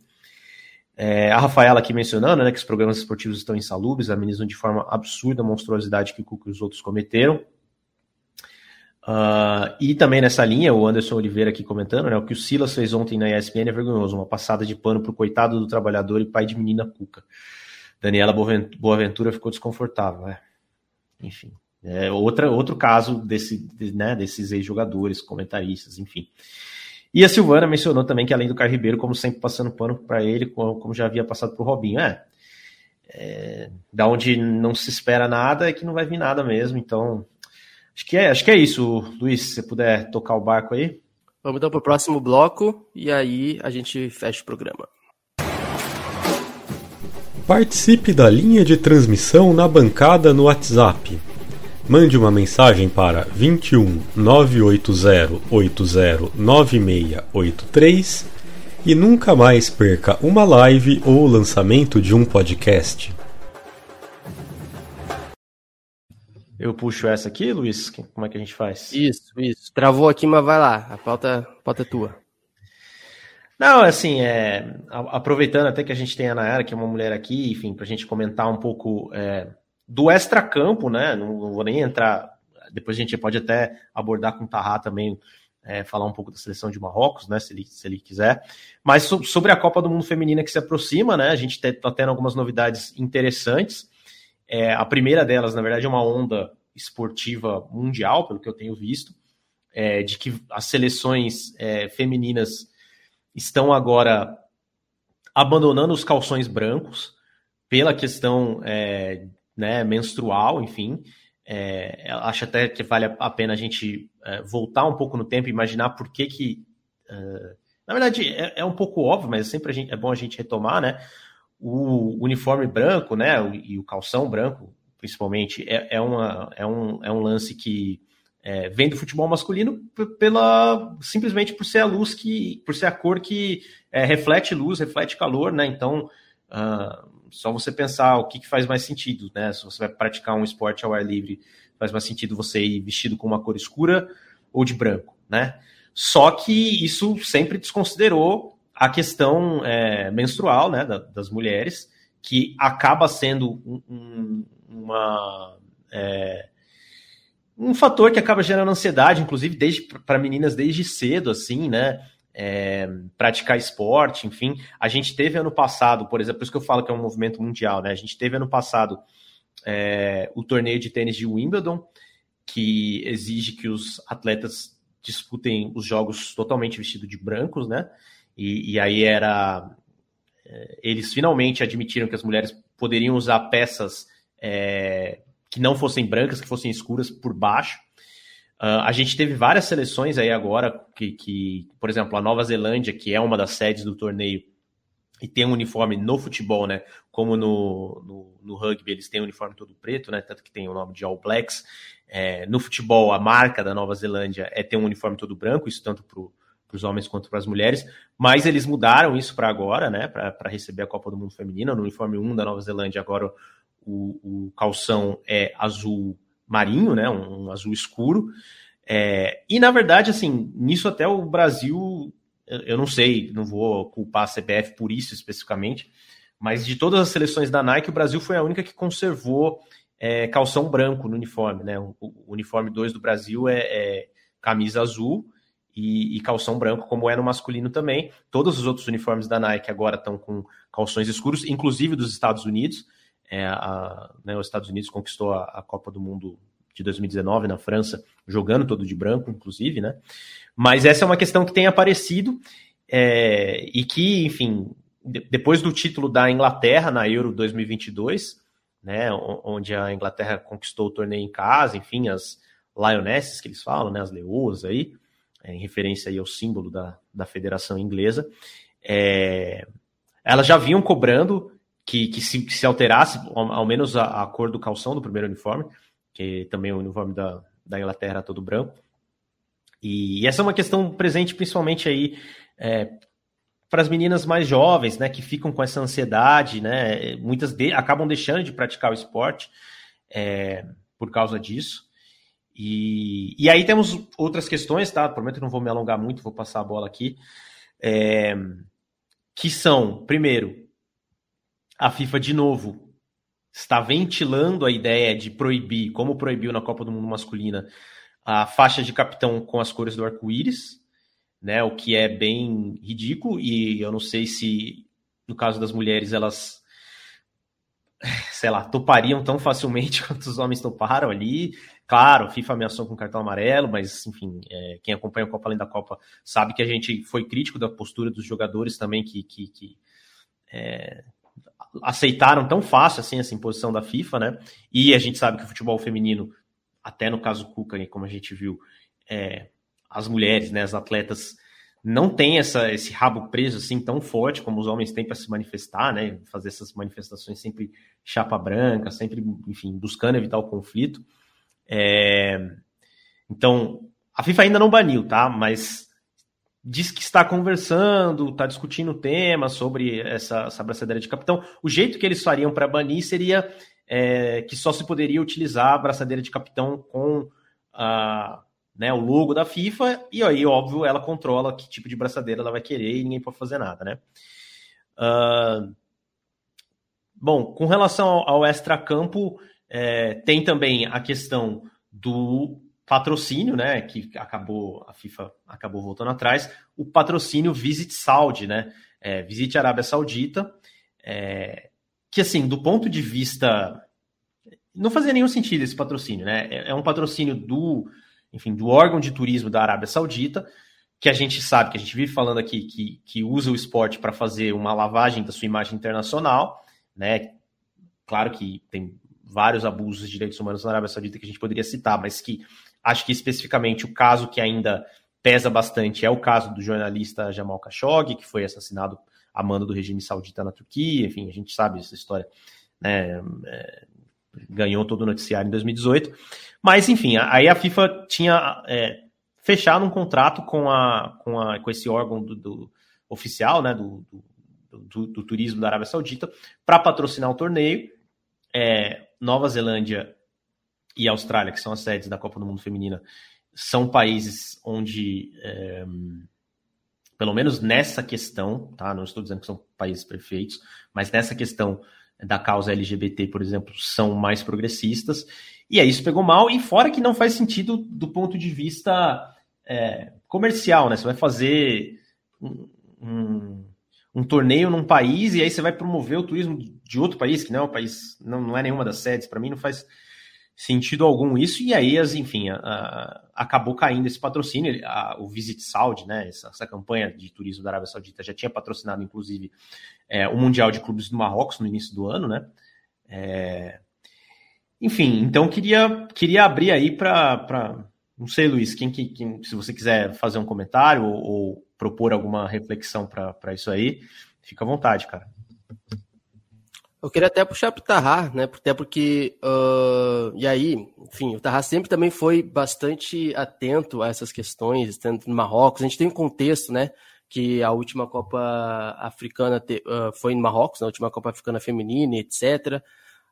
É, a Rafaela aqui mencionando né, que os programas esportivos estão insalubres, amenizam de forma absurda a monstruosidade que o Cuca e os outros cometeram. Uh, e também nessa linha, o Anderson Oliveira aqui comentando, né, o que o Silas fez ontem na ESPN é vergonhoso, uma passada de pano pro coitado do trabalhador e pai de menina Cuca. Daniela Boaventura ficou desconfortável, né? Enfim, é outra, outro caso desse, né, desses ex-jogadores, comentaristas, enfim. E a Silvana mencionou também que além do Caio Ribeiro, como sempre passando pano para ele, como, já havia passado para o Robinho. É, é, da onde não se espera nada é que não vai vir nada mesmo. Então, acho que é, acho que é isso, Luiz. Se você puder tocar o barco aí. Vamos então para o próximo bloco e aí a gente fecha o programa. Participe da linha de transmissão na bancada no WhatsApp Mande uma mensagem para 21 980 80 9683 e nunca mais perca uma live ou o lançamento de um podcast. Eu puxo essa aqui, Luiz? Como é que a gente faz? Isso, isso. Travou aqui, mas vai lá. A pauta, a pauta é tua. Não, assim, é, aproveitando até que a gente tem a Nayara, que é uma mulher aqui, enfim, para a gente comentar um pouco é, do extracampo, né? Não, não, vou nem entrar. Depois a gente pode até abordar com o Tarra também, é, falar um pouco da seleção de Marrocos, né? Se ele, se ele quiser. Mas so, sobre a Copa do Mundo Feminina que se aproxima, né? A gente está tendo algumas novidades interessantes. É, a primeira delas, na verdade, é uma onda esportiva mundial, pelo que eu tenho visto, é, de que as seleções é, femininas estão agora abandonando os calções brancos pela questão é, né, menstrual, enfim. É, acho até que vale a pena a gente é, voltar um pouco no tempo e imaginar por que que... Uh, na verdade, é, é, um pouco óbvio, mas sempre gente, é bom a gente retomar, né? O uniforme branco, né, e o calção branco, principalmente, é, é, uma, é, um, é um lance que é, vem do futebol masculino pela simplesmente por ser a luz que, por ser a cor que é, reflete luz, reflete calor, né? Então Uh, só você pensar o que, que, faz mais sentido, né? Se você vai praticar um esporte ao ar livre, faz mais sentido você ir vestido com uma cor escura ou de branco, né? Só que isso sempre desconsiderou a questão é, menstrual, né, da, das mulheres, que acaba sendo um, um, uma é, um fator que acaba gerando ansiedade, inclusive desde para meninas desde cedo, assim, né? É, praticar esporte, enfim. A gente teve ano passado, por exemplo, por isso que eu falo que é um movimento mundial, né? A gente teve ano passado é, o torneio de tênis de Wimbledon, que exige que os atletas disputem os jogos totalmente vestidos de brancos, né? E, e aí era. É, eles finalmente admitiram que as mulheres poderiam usar peças é, que não fossem brancas, que fossem escuras por baixo. Uh, a gente teve várias seleções aí agora, que, que, por exemplo, a Nova Zelândia, que é uma das sedes do torneio, e tem um uniforme no futebol, né? Como no, no, no, rugby, eles têm um uniforme todo preto, né? Tanto que tem o nome de All Blacks. É, no futebol, a marca da Nova Zelândia é ter um uniforme todo branco, isso tanto para os homens quanto para as mulheres. Mas eles mudaram isso para agora, né? Para receber a Copa do Mundo Feminina. No uniforme 1 da Nova Zelândia, agora o, o calção é azul marinho, né? Um, um azul escuro. É, e na verdade, assim, nisso até o Brasil, eu não sei, não vou culpar a CBF por isso especificamente, mas de todas as seleções da Nike, o Brasil foi a única que conservou é, calção branco no uniforme, né? O, o uniforme 2 do Brasil é, é camisa azul e, e, calção branco, como é no masculino também. Todos os outros uniformes da Nike agora estão com calções escuros, inclusive dos Estados Unidos. É, a, né, os Estados Unidos conquistou a, a, Copa do Mundo de 2019 na França, jogando todo de branco, inclusive, né? Mas essa é uma questão que tem aparecido é, e que, enfim, de, depois do título da Inglaterra na Euro 2022, né, onde a Inglaterra conquistou o torneio em casa, enfim, as Lionesses que eles falam, né, as leoas aí, é, em referência aí ao símbolo da, da Federação Inglesa, é, elas já vinham cobrando que, que, se, que se alterasse ao, ao menos a, a, cor do calção do primeiro uniforme, que também o uniforme da, da Inglaterra todo branco. E, e essa é uma questão presente principalmente aí é, para as meninas mais jovens, né, que ficam com essa ansiedade, né, muitas de, acabam deixando de praticar o esporte é, por causa disso. E, e aí temos outras questões, tá? Prometo que não vou me alongar muito, vou passar a bola aqui. É, que são, primeiro, a FIFA, de novo, está ventilando a ideia de proibir, como proibiu na Copa do Mundo Masculina, a faixa de capitão com as cores do arco-íris, né? O que é bem ridículo, e eu não sei se, no caso das mulheres, elas sei lá, topariam tão facilmente quanto os homens toparam ali. Claro, FIFA ameaçou com cartão amarelo, mas enfim, é, quem acompanha a Copa Além da Copa sabe que a gente foi crítico da postura dos jogadores também que, que, que é, aceitaram tão fácil assim essa imposição da FIFA, né? E a gente sabe que o futebol feminino, até no caso Cuca, como a gente viu, é, as mulheres, né, as atletas não têm essa, esse rabo preso assim tão forte como os homens têm para se manifestar, né? Fazer essas manifestações sempre chapa branca, sempre, enfim, buscando evitar o conflito. É... Então, a FIFA ainda não baniu, tá? Mas diz que está conversando, está discutindo o tema sobre essa, essa braçadeira de capitão. O jeito que eles fariam para banir seria é, que só se poderia utilizar a braçadeira de capitão com a, né, o logo da FIFA, e aí, óbvio, ela controla que tipo de braçadeira ela vai querer e ninguém pode fazer nada, né? Uh, bom, com relação ao, ao extra-campo, é, tem também a questão do patrocínio, né, que acabou a FIFA acabou voltando atrás, o patrocínio Visit Saudi, né, é, Visite Arábia Saudita, é, que assim, do ponto de vista não fazia nenhum sentido esse patrocínio, né? É, é um patrocínio do, enfim, do órgão de turismo da Arábia Saudita, que a gente sabe, que a gente vive falando aqui, que, que usa o esporte para fazer uma lavagem da sua imagem internacional, né? Claro que tem vários abusos de direitos humanos na Arábia Saudita que a gente poderia citar, mas que Acho que especificamente o caso que ainda pesa bastante é o caso do jornalista Jamal Khashoggi, que foi assassinado a mando do regime saudita na Turquia. Enfim, a gente sabe essa história. Né? É, ganhou todo o noticiário em 2018. Mas, enfim, aí a FIFA tinha é, fechado um contrato com, a, com, a, com esse órgão do, do oficial, né, do, do, do, turismo da Arábia Saudita para patrocinar o torneio. É, Nova Zelândia e Austrália, que são as sedes da Copa do Mundo Feminina, são países onde, é, pelo menos nessa questão, tá? Não estou dizendo que são países perfeitos, mas nessa questão da causa LGBT, por exemplo, são mais progressistas. E aí isso pegou mal, e fora que não faz sentido do ponto de vista é, comercial, né? Você vai fazer um, um, um, torneio num país e aí você vai promover o turismo de outro país, que não é um país, não, não é nenhuma das sedes, para mim não faz sentido algum isso, e aí, as, enfim, a, a, acabou caindo esse patrocínio, a, o Visit Saudi, né, essa, essa, campanha de turismo da Arábia Saudita já tinha patrocinado, inclusive, é, o Mundial de Clubes do Marrocos no início do ano, né, é, enfim, então queria, queria abrir aí para, não sei, Luiz, quem, quem, se você quiser fazer um comentário ou, ou propor alguma reflexão para isso aí, fica à vontade, cara. Eu queria até puxar pro Tarrar, né? Até porque. Uh, e aí, enfim, o Tarrar sempre também foi bastante atento a essas questões, tanto no Marrocos. A gente tem um contexto, né? Que a última Copa Africana te, uh, foi em Marrocos, né, a última Copa Africana Feminina, etc.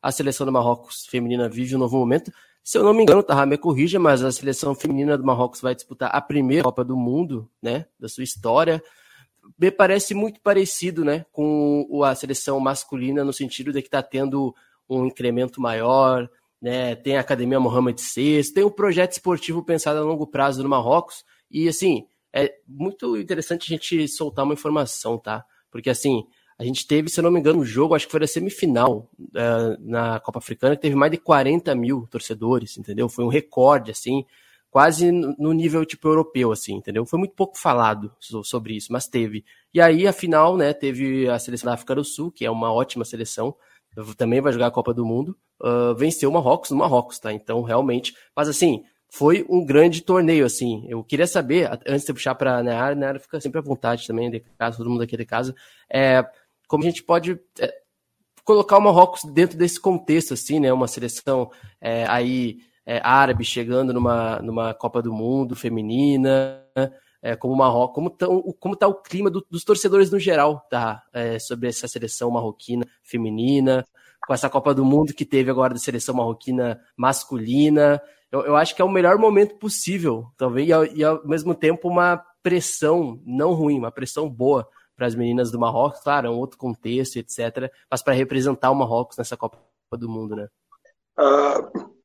A seleção do Marrocos feminina vive um novo momento. Se eu não me engano, Tarrar me corrija, mas a seleção feminina do Marrocos vai disputar a primeira Copa do Mundo, né? Da sua história me parece muito parecido né, com a seleção masculina, no sentido de que está tendo um incremento maior, né, tem a Academia Mohamed VI, tem um projeto esportivo pensado a longo prazo no Marrocos, e assim, é muito interessante a gente soltar uma informação, tá? Porque assim, a gente teve, se não me engano, um jogo, acho que foi a semifinal uh, na Copa Africana, que teve mais de 40 mil torcedores, entendeu? Foi um recorde, assim, quase no nível tipo europeu, assim, entendeu? Foi muito pouco falado sobre isso, mas teve. E aí, afinal, né, teve a seleção da África do Sul, que é uma ótima seleção, também vai jogar a Copa do Mundo, uh, venceu o Marrocos no Marrocos, tá? Então, realmente, mas assim, foi um grande torneio, assim. Eu queria saber, antes de puxar para a Nayara, Nayara fica sempre à vontade também, de casa, todo mundo aqui de casa, é, como a gente pode é, colocar o Marrocos dentro desse contexto, assim, né? Uma seleção é, aí é, árabe chegando numa, numa Copa do Mundo feminina, é, como o Marrocos, como está como tá o clima do, dos torcedores no geral, tá? É, sobre essa seleção marroquina feminina, com essa Copa do Mundo que teve agora da seleção marroquina masculina. Eu, eu acho que é o melhor momento possível, talvez, e ao, e ao mesmo tempo uma pressão não ruim, uma pressão boa para as meninas do Marrocos, claro, é um outro contexto, etc., mas para representar o Marrocos nessa Copa do Mundo, né? Uh,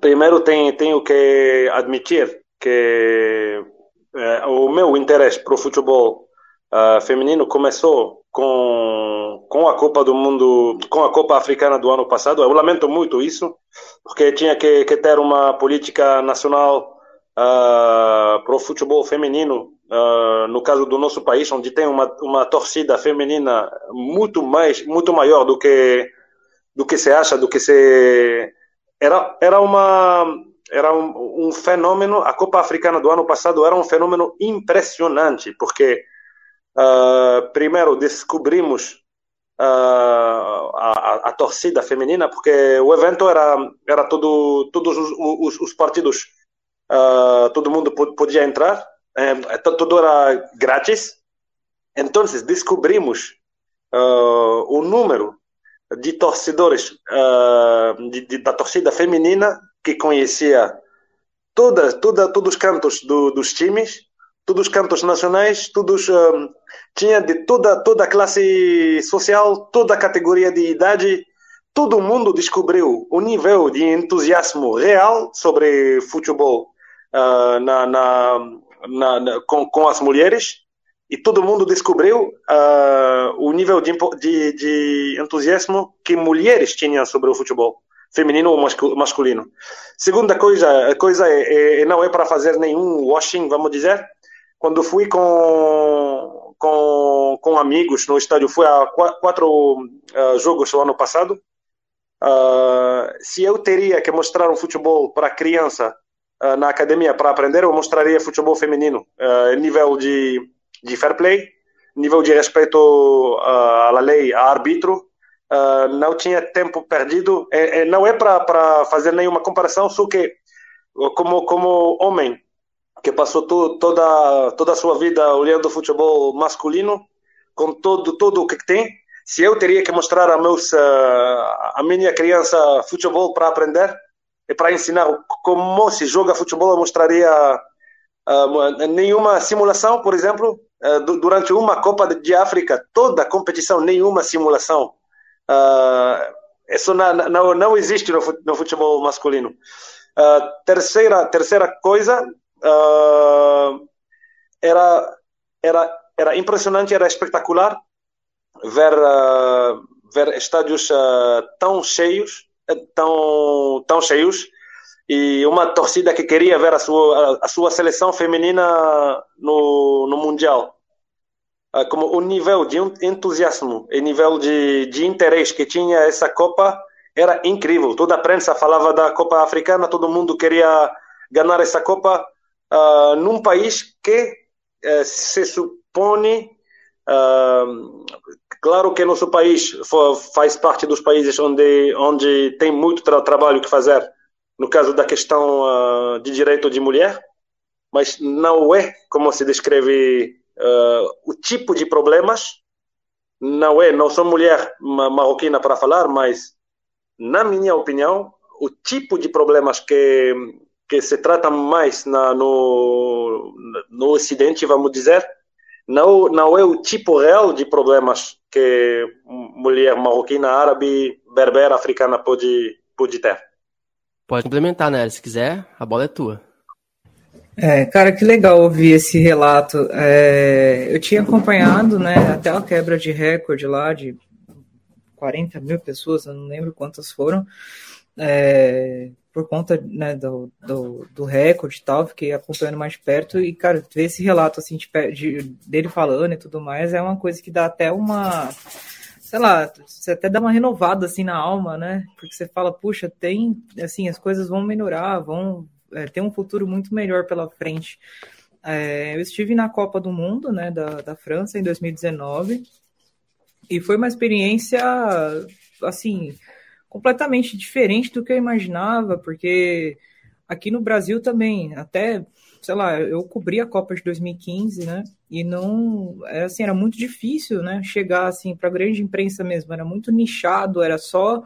primeiro tem, tenho que admitir que é, o meu interesse para o futebol uh, feminino começou com, com a Copa do Mundo, com a Copa Africana do ano passado. Eu lamento muito isso, porque tinha que, que ter uma política nacional uh, para o futebol feminino, uh, no caso do nosso país, onde tem uma, uma torcida feminina muito mais, muito maior do que do que se acha, do que se era, era uma era um, um, fenômeno, a Copa Africana do ano passado era um fenômeno impressionante, porque uh, primeiro descobrimos uh, a, a, torcida feminina, porque o evento era, era todo, todos os, os, os partidos, uh, todo mundo podia entrar, é, tudo era grátis, então descobrimos o número de torcedores uh, de, de, da torcida feminina que conhecia toda, toda, todos os cantos do, dos times, todos os cantos nacionais, todos uh, tinha de toda toda classe social, toda categoria de idade, todo mundo descobriu o nível de entusiasmo real sobre futebol uh, na, na, na, com, com as mulheres e todo mundo descobriu uh, o nível de, de, de, entusiasmo que mulheres tinham sobre o futebol, feminino ou masculino. Segunda coisa, coisa é, é, não é para fazer nenhum washing, vamos dizer. Quando fui com, com, com amigos no estádio, fui a quatro uh, jogos no ano passado. Uh, se eu teria que mostrar um futebol para criança na academia para aprender, eu mostraria futebol feminino, nível de de fair play, nível de respeito à lei, a árbitro, uh, não tinha tempo perdido. É, é, não é para fazer nenhuma comparação, só que como como homem que passou tu, toda toda a sua vida olhando futebol masculino, com todo, tudo o que tem, se eu teria que mostrar a, meus, a minha criança futebol para aprender e para ensinar como se joga futebol, eu mostraria uh, nenhuma simulação, por exemplo, uh, durante uma Copa de África, toda competição, nenhuma simulação. Uh, isso não, não, existe no, futebol masculino. Uh, terceira, terceira coisa, era, era, era impressionante, era espetacular ver, ver estádios tão cheios, tão, tão cheios, e uma torcida que queria ver a sua, a, sua seleção feminina no, no Mundial. Ah, como o nível de entusiasmo e nível de, de interesse que tinha essa Copa era incrível. Toda a prensa falava da Copa Africana, todo mundo queria ganhar essa Copa uh, num país que uh, se supõe. Uh, claro que nosso país for, faz parte dos países onde, onde tem muito tra trabalho que fazer, no caso da questão de direito de mulher, mas não é como se descreve uh, o tipo de problemas não é, não sou mulher marroquina para falar, mas na minha opinião, o tipo de problemas que que se tratam mais na, no no Ocidente, vamos dizer, não não é o tipo real de problemas que mulher marroquina, árabe, berber, africana pode pode ter. Pode complementar, né? Se quiser, a bola é tua. É, cara, que legal ouvir esse relato. É, eu tinha acompanhado, né, até a quebra de recorde lá de 40 mil pessoas, eu não lembro quantas foram, é, por conta né, do, do, do, recorde e tal, fiquei acompanhando mais perto e, cara, ver esse relato assim de, de, dele falando e tudo mais é uma coisa que dá até uma sei lá, você até dá uma renovada assim na alma, né? Porque você fala, puxa, tem, assim, as coisas vão melhorar, vão, é, tem um futuro muito melhor pela frente. É, eu estive na Copa do Mundo, né, da, da França em 2019 e foi uma experiência, assim, completamente diferente do que eu imaginava, porque aqui no Brasil também, até, sei lá, eu cobri a Copa de 2015, né, e não, era, assim, era muito difícil, né, chegar, assim, para a grande imprensa mesmo, era muito nichado, era só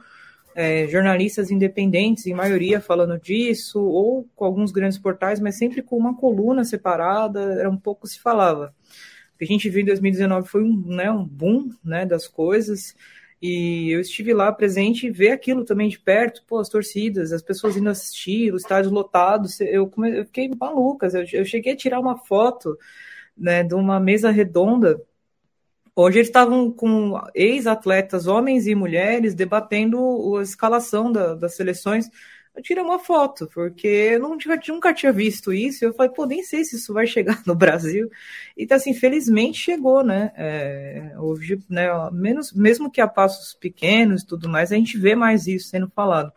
é, jornalistas independentes, em maioria, falando disso, ou com alguns grandes portais, mas sempre com uma coluna separada, era um pouco se falava. O que a gente viu em 2019 foi um, né, um boom né, das coisas, e eu estive lá presente e ver aquilo também de perto, pô, as torcidas, as pessoas indo assistir, os estádios lotados, eu, eu fiquei malucas, eu, eu cheguei a tirar uma foto né, de uma mesa redonda Hoje eles estavam com ex-atletas, homens e mulheres, debatendo a escalação da, das seleções. Eu tirei uma foto, porque eu não tinha, nunca tinha visto isso. Eu falei, pô, nem sei se isso vai chegar no Brasil. E então, assim, felizmente chegou, né? É, hoje, né, menos, mesmo que a passos pequenos e tudo mais, a gente vê mais isso sendo falado.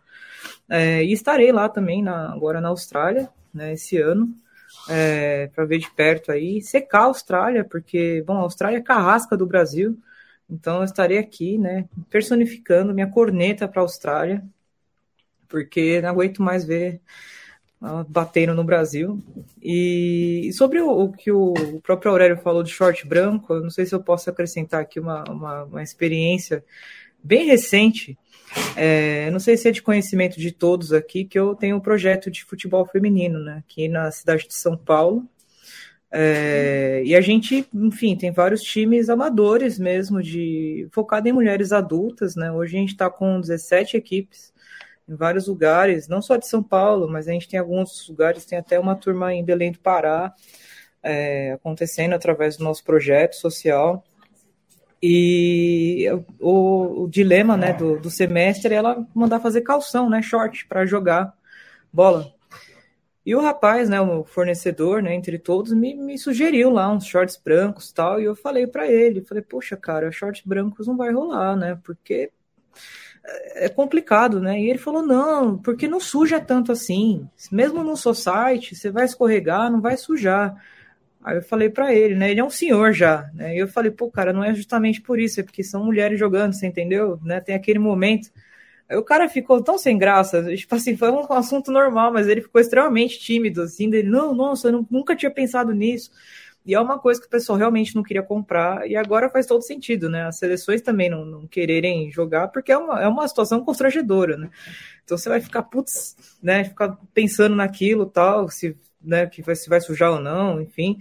É, e estarei lá também na, agora na Austrália, né, esse ano é, para ver de perto aí, secar a Austrália, porque, bom, a Austrália é carrasca do Brasil, então eu estarei aqui, né, personificando minha corneta para a Austrália, porque não aguento mais ver batendo no Brasil. E, sobre o, o, que o, o, próprio Aurélio falou de short branco, eu não sei se eu posso acrescentar aqui uma, uma, uma experiência bem recente é, não sei se é de conhecimento de todos aqui que eu tenho um projeto de futebol feminino, né, aqui na cidade de São Paulo. É, e a gente, enfim, tem vários times amadores mesmo, de focado em mulheres adultas, né? Hoje a gente está com 17 equipes em vários lugares, não só de São Paulo, mas a gente tem alguns lugares, tem até uma turma em Belém do Pará é, acontecendo através do nosso projeto social. E o, o dilema né, do, do, semestre é ela mandar fazer calção, né, short, para jogar bola. E o rapaz, né, o fornecedor, né, entre todos, me, me sugeriu lá uns shorts brancos tal, e eu falei para ele, falei, poxa, cara, shorts brancos não vai rolar, né, porque é complicado, né? E ele falou, não, porque não suja tanto assim, mesmo no society, você vai escorregar, não vai sujar. Aí eu falei para ele, né? Ele é um senhor já, né? E eu falei, pô, cara, não é justamente por isso, é porque são mulheres jogando, você entendeu? Né? Tem aquele momento. Aí o cara ficou tão sem graça, tipo assim, foi um assunto normal, mas ele ficou extremamente tímido, assim, dele, não, nossa, eu nunca tinha pensado nisso. E é uma coisa que o pessoal realmente não queria comprar, e agora faz todo sentido, né? As seleções também não, não quererem jogar, porque é uma, é uma situação constrangedora, né? Então você vai ficar, putz, né? Ficar pensando naquilo tal, se, né, que vai, se vai sujar ou não, enfim.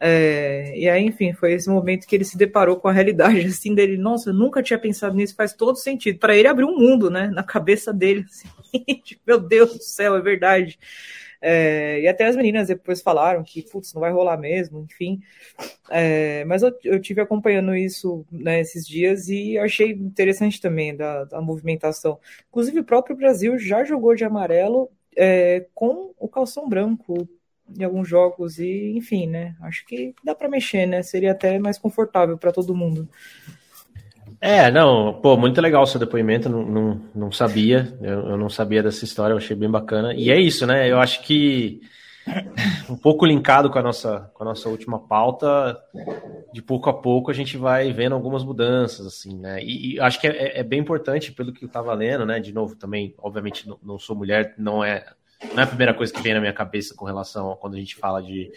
É, e aí, enfim, foi esse momento que ele se deparou com a realidade assim dele. Nossa, eu nunca tinha pensado nisso, faz todo sentido. Para ele abriu um mundo, né, na cabeça dele. Assim, meu Deus do céu, é verdade. É, e até as meninas depois falaram que, putz, não vai rolar mesmo, enfim. É, mas eu, eu tive acompanhando isso né, esses dias e achei interessante também da, da movimentação. Inclusive, o próprio Brasil já jogou de amarelo é, com o calção branco em alguns jogos e enfim, né? Acho que dá para mexer, né? Seria até mais confortável para todo mundo. É, não, pô, muito legal o seu depoimento, não, não, não sabia, eu, eu, não sabia dessa história, eu achei bem bacana. E é isso, né? Eu acho que um pouco linkado com a nossa, com a nossa última pauta, de pouco a pouco a gente vai vendo algumas mudanças, assim, né? E, e acho que é, é, bem importante, pelo que eu estava lendo, né? De novo, também, obviamente, não, não sou mulher, não é não é a primeira coisa que vem na minha cabeça com relação a quando a gente fala de,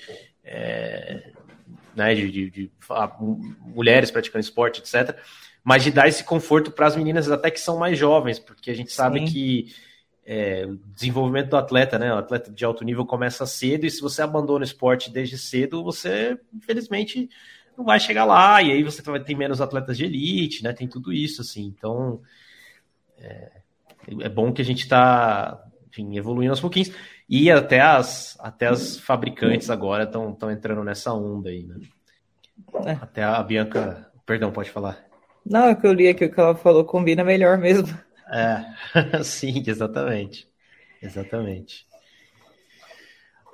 é, né, de, de, de mulheres praticando esporte, etc. Mas de dar esse conforto para as meninas até que são mais jovens, porque a gente sabe Sim. que é, o desenvolvimento do atleta, né? O atleta de alto nível começa cedo, e se você abandona o esporte desde cedo, você, infelizmente, não vai chegar lá, e aí você vai ter menos atletas de elite, né? Tem tudo isso, assim. Então, é, é bom que a gente está evoluindo aos pouquinhos. E até as, até as fabricantes agora estão entrando nessa onda aí, né? É. Até a Bianca. Perdão, pode falar. Não, é que eu li aqui o que ela falou combina melhor mesmo. É, sim, exatamente. Exatamente.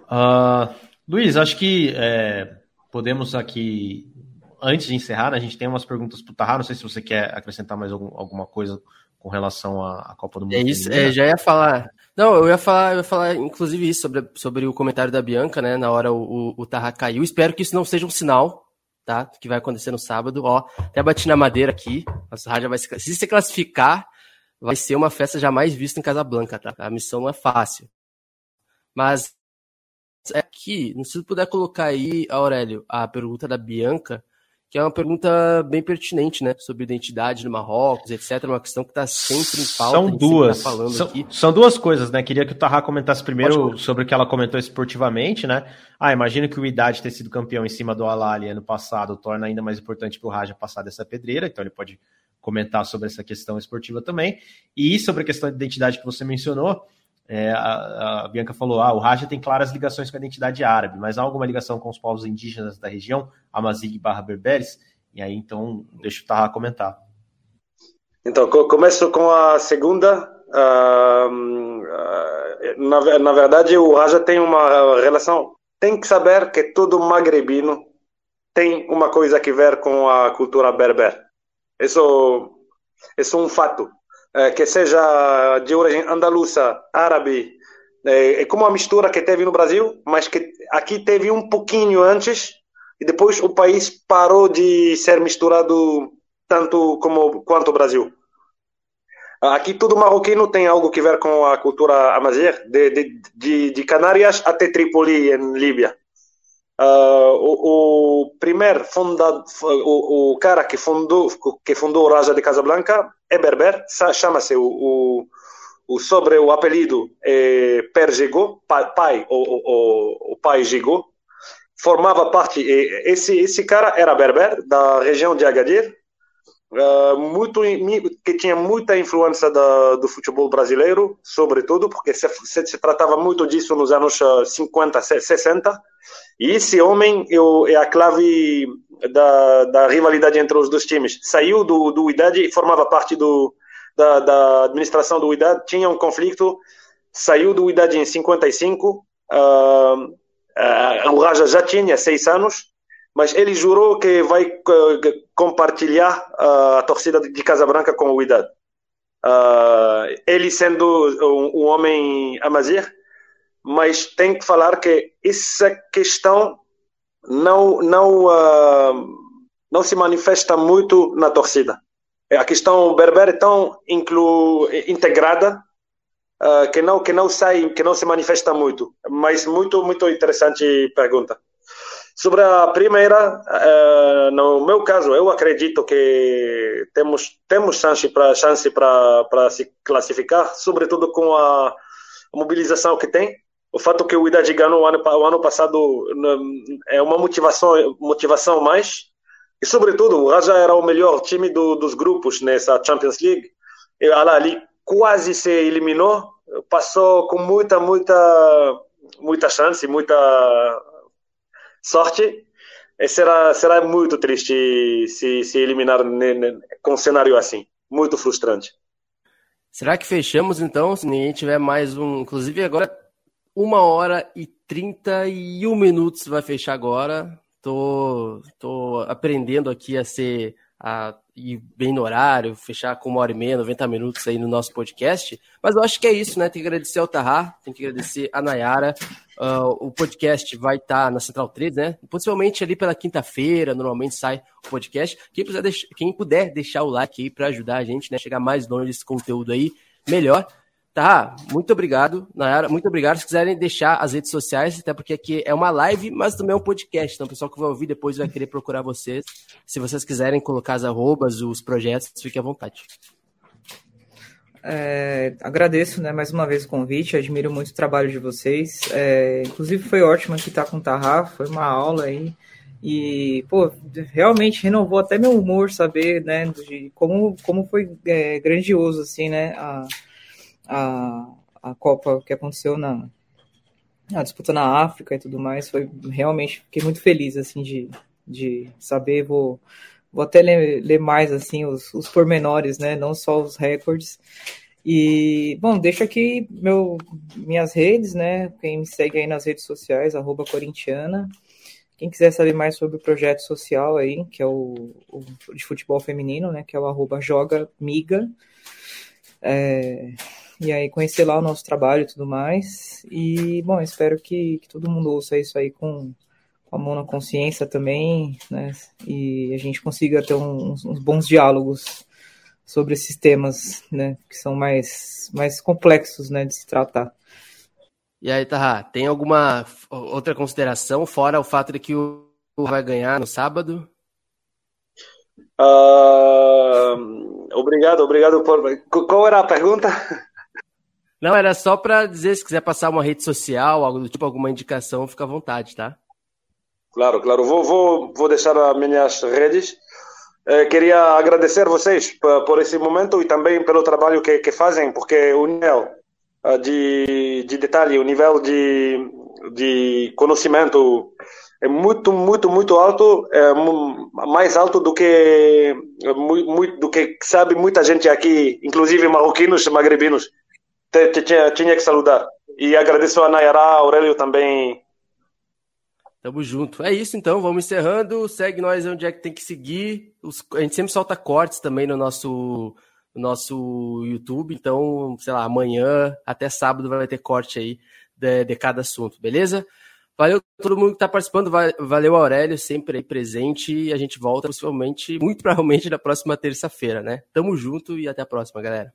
Uh, Luiz, acho que é, podemos aqui, antes de encerrar, né, a gente tem umas perguntas para o Tarra. Não sei se você quer acrescentar mais algum, alguma coisa com relação à, à Copa do Mundo. É isso, é, já ia falar. Não, eu ia falar, eu ia falar inclusive isso sobre, sobre o comentário da Bianca, né? Na hora o, o, o Tarra caiu. Espero que isso não seja um sinal, tá? Que vai acontecer no sábado. Ó, até bati na madeira aqui. Nossa rádio vai se, se classificar, vai ser uma festa jamais vista em Casablanca, tá? A missão não é fácil. Mas é aqui, se puder colocar aí, Aurélio, a pergunta da Bianca, que é uma pergunta bem pertinente, né? Sobre identidade no Marrocos, etc. Uma questão que está sempre em pauta. São tá duas. Tá são, são, duas coisas, né? Queria que o Tarra comentasse primeiro sobre o que ela comentou esportivamente, né? Ah, imagino que o Idade ter sido campeão em cima do Alali ano passado torna ainda mais importante para o Raja passar dessa pedreira, então ele pode comentar sobre essa questão esportiva também. E sobre a questão de identidade que você mencionou, é, a, a, Bianca falou: ah, o Raja tem claras ligações com a identidade árabe, mas há alguma ligação com os povos indígenas da região, Amazigh barra Berberes? E aí, então, deixa o Taha comentar. Então, começo com a segunda. Uh, na, na verdade, o Raja tem uma relação. Tem que saber que todo magrebino tem uma coisa a ver com a cultura berber. Isso, isso é um fato. Eh, que seja de origem andaluça, árabe, é, é como a mistura que teve no Brasil, mas que aqui teve um pouquinho antes e depois o país parou de ser misturado tanto como quanto o Brasil. Aqui todo marroquino tem algo que ver com a cultura amazigh, de, de, de, de Canárias até Trípoli, em Líbia. Uh, o, o, primeiro fundado, o, o, cara que fundou, que fundou o Raja de Casablanca é berber, chama-se o, o, o, sobre o apelido é Per Gigot, pai, o, o, o pai Gigot, formava parte, esse, esse cara era berber da região de Agadir, uh, muito, que tinha muita influência da, do futebol brasileiro, sobretudo, porque se, se, se tratava muito disso nos anos 50, 60, e esse homem é a clave da, da rivalidade entre os dois times. Saiu do, do Idade e formava parte do, da, da administração do Idade, tinha um conflito, saiu do Idade em 55, uh, uh, o Raja já tinha seis anos, mas ele jurou que vai uh, compartilhar uh, a torcida de Casabranca com o Idade. Uh, ele sendo um, um homem amazir, mas tem que falar que essa questão não não uh, não se manifesta muito na torcida. É, a questão berber é tão inclu, integrada uh, que não que não sai que não se manifesta muito. Mas muito muito interessante pergunta. Sobre a primeira, uh, no meu caso, eu acredito que temos temos chance para chance para para se classificar, sobretudo com a mobilização que tem. O fato que o Idade ganhou o ano, o ano passado é uma motivação motivação mais. E sobretudo, o Raja era o melhor time do, dos grupos nessa Champions League. E ali quase se eliminou, passou com muita muita muita chance, muita sorte. E será, será muito triste se, se eliminar com um cenário assim. Muito frustrante. Será que fechamos então? Se ninguém tiver mais um. Inclusive, agora, uma hora e 31 minutos vai fechar agora. Tô, tô aprendendo aqui a ser a ir bem no horário, fechar com uma hora e meia, 90 minutos aí no nosso podcast. Mas eu acho que é isso, né? Tem que agradecer ao Tahá, tem que agradecer a Nayara. Uh, o podcast vai estar tá na Central 3, né? Possivelmente ali pela quinta-feira, normalmente sai o podcast. Quem, puder, quem puder deixar o like aí para ajudar a gente, né? Chegar mais longe desse conteúdo aí, melhor. Tá, muito obrigado, Nayara. Muito obrigado. Se quiserem deixar as redes sociais, até porque aqui é uma live, mas também é um podcast. Então, o pessoal que vai ouvir depois vai querer procurar vocês. Se vocês quiserem colocar as arrobas, os projetos, fique à vontade. É, agradeço né, mais uma vez o convite, admiro muito o trabalho de vocês. É, inclusive foi ótimo aqui estar com o Tarra, foi uma aula aí. E, pô, realmente renovou até meu humor saber, né, de como, como foi é, grandioso, assim, né, a, a, a Copa que aconteceu na a disputa na África e tudo mais, foi realmente fiquei muito feliz assim de, de saber, vou vou até ler, ler mais assim os, os pormenores, né, não só os recordes. E bom, deixo aqui meu minhas redes, né? Quem me segue aí nas redes sociais, corintiana. Quem quiser saber mais sobre o projeto social aí, que é o, o de futebol feminino, né? Que é o arroba joga miga. É, e aí conhecer lá o nosso trabalho e tudo mais. E, bom, espero que, que todo mundo ouça isso aí com, com a mão na consciência também, né? E a gente consiga ter uns, uns bons diálogos sobre esses temas, né? Que são mais, mais complexos, né? De se tratar. E aí, Tahá, tem alguma outra consideração, fora o fato de que o vai ganhar no sábado? Uh, obrigado, obrigado por. Qual era a pergunta? Não, era só para dizer, se quiser passar uma rede social, algo do tipo, alguma indicação, fica à vontade, tá? Claro, claro. Vou, vou, vou deixar as minhas redes. Eh, queria agradecer vocês por esse momento e também pelo trabalho que, que fazem, porque o nível uh, de, de detalhe, o nível de, de conhecimento é muito, muito, muito alto, é mais alto do que, muito, do que sabe muita gente aqui, inclusive marroquinos, magrebinos tinha, tinha que saludar. E agradeço a Nayara, a Aurélio também. Tamo junto. É isso então, vamos encerrando. Segue nós onde é que tem que seguir. Os, a gente sempre solta cortes também no nosso, no nosso YouTube. Então, sei lá, amanhã até sábado vai ter corte aí de, de cada assunto, beleza? Valeu todo mundo que está participando, valeu Aurélio, sempre aí presente. E a gente volta possivelmente, muito provavelmente, na próxima terça-feira, né? Tamo junto e até a próxima, galera.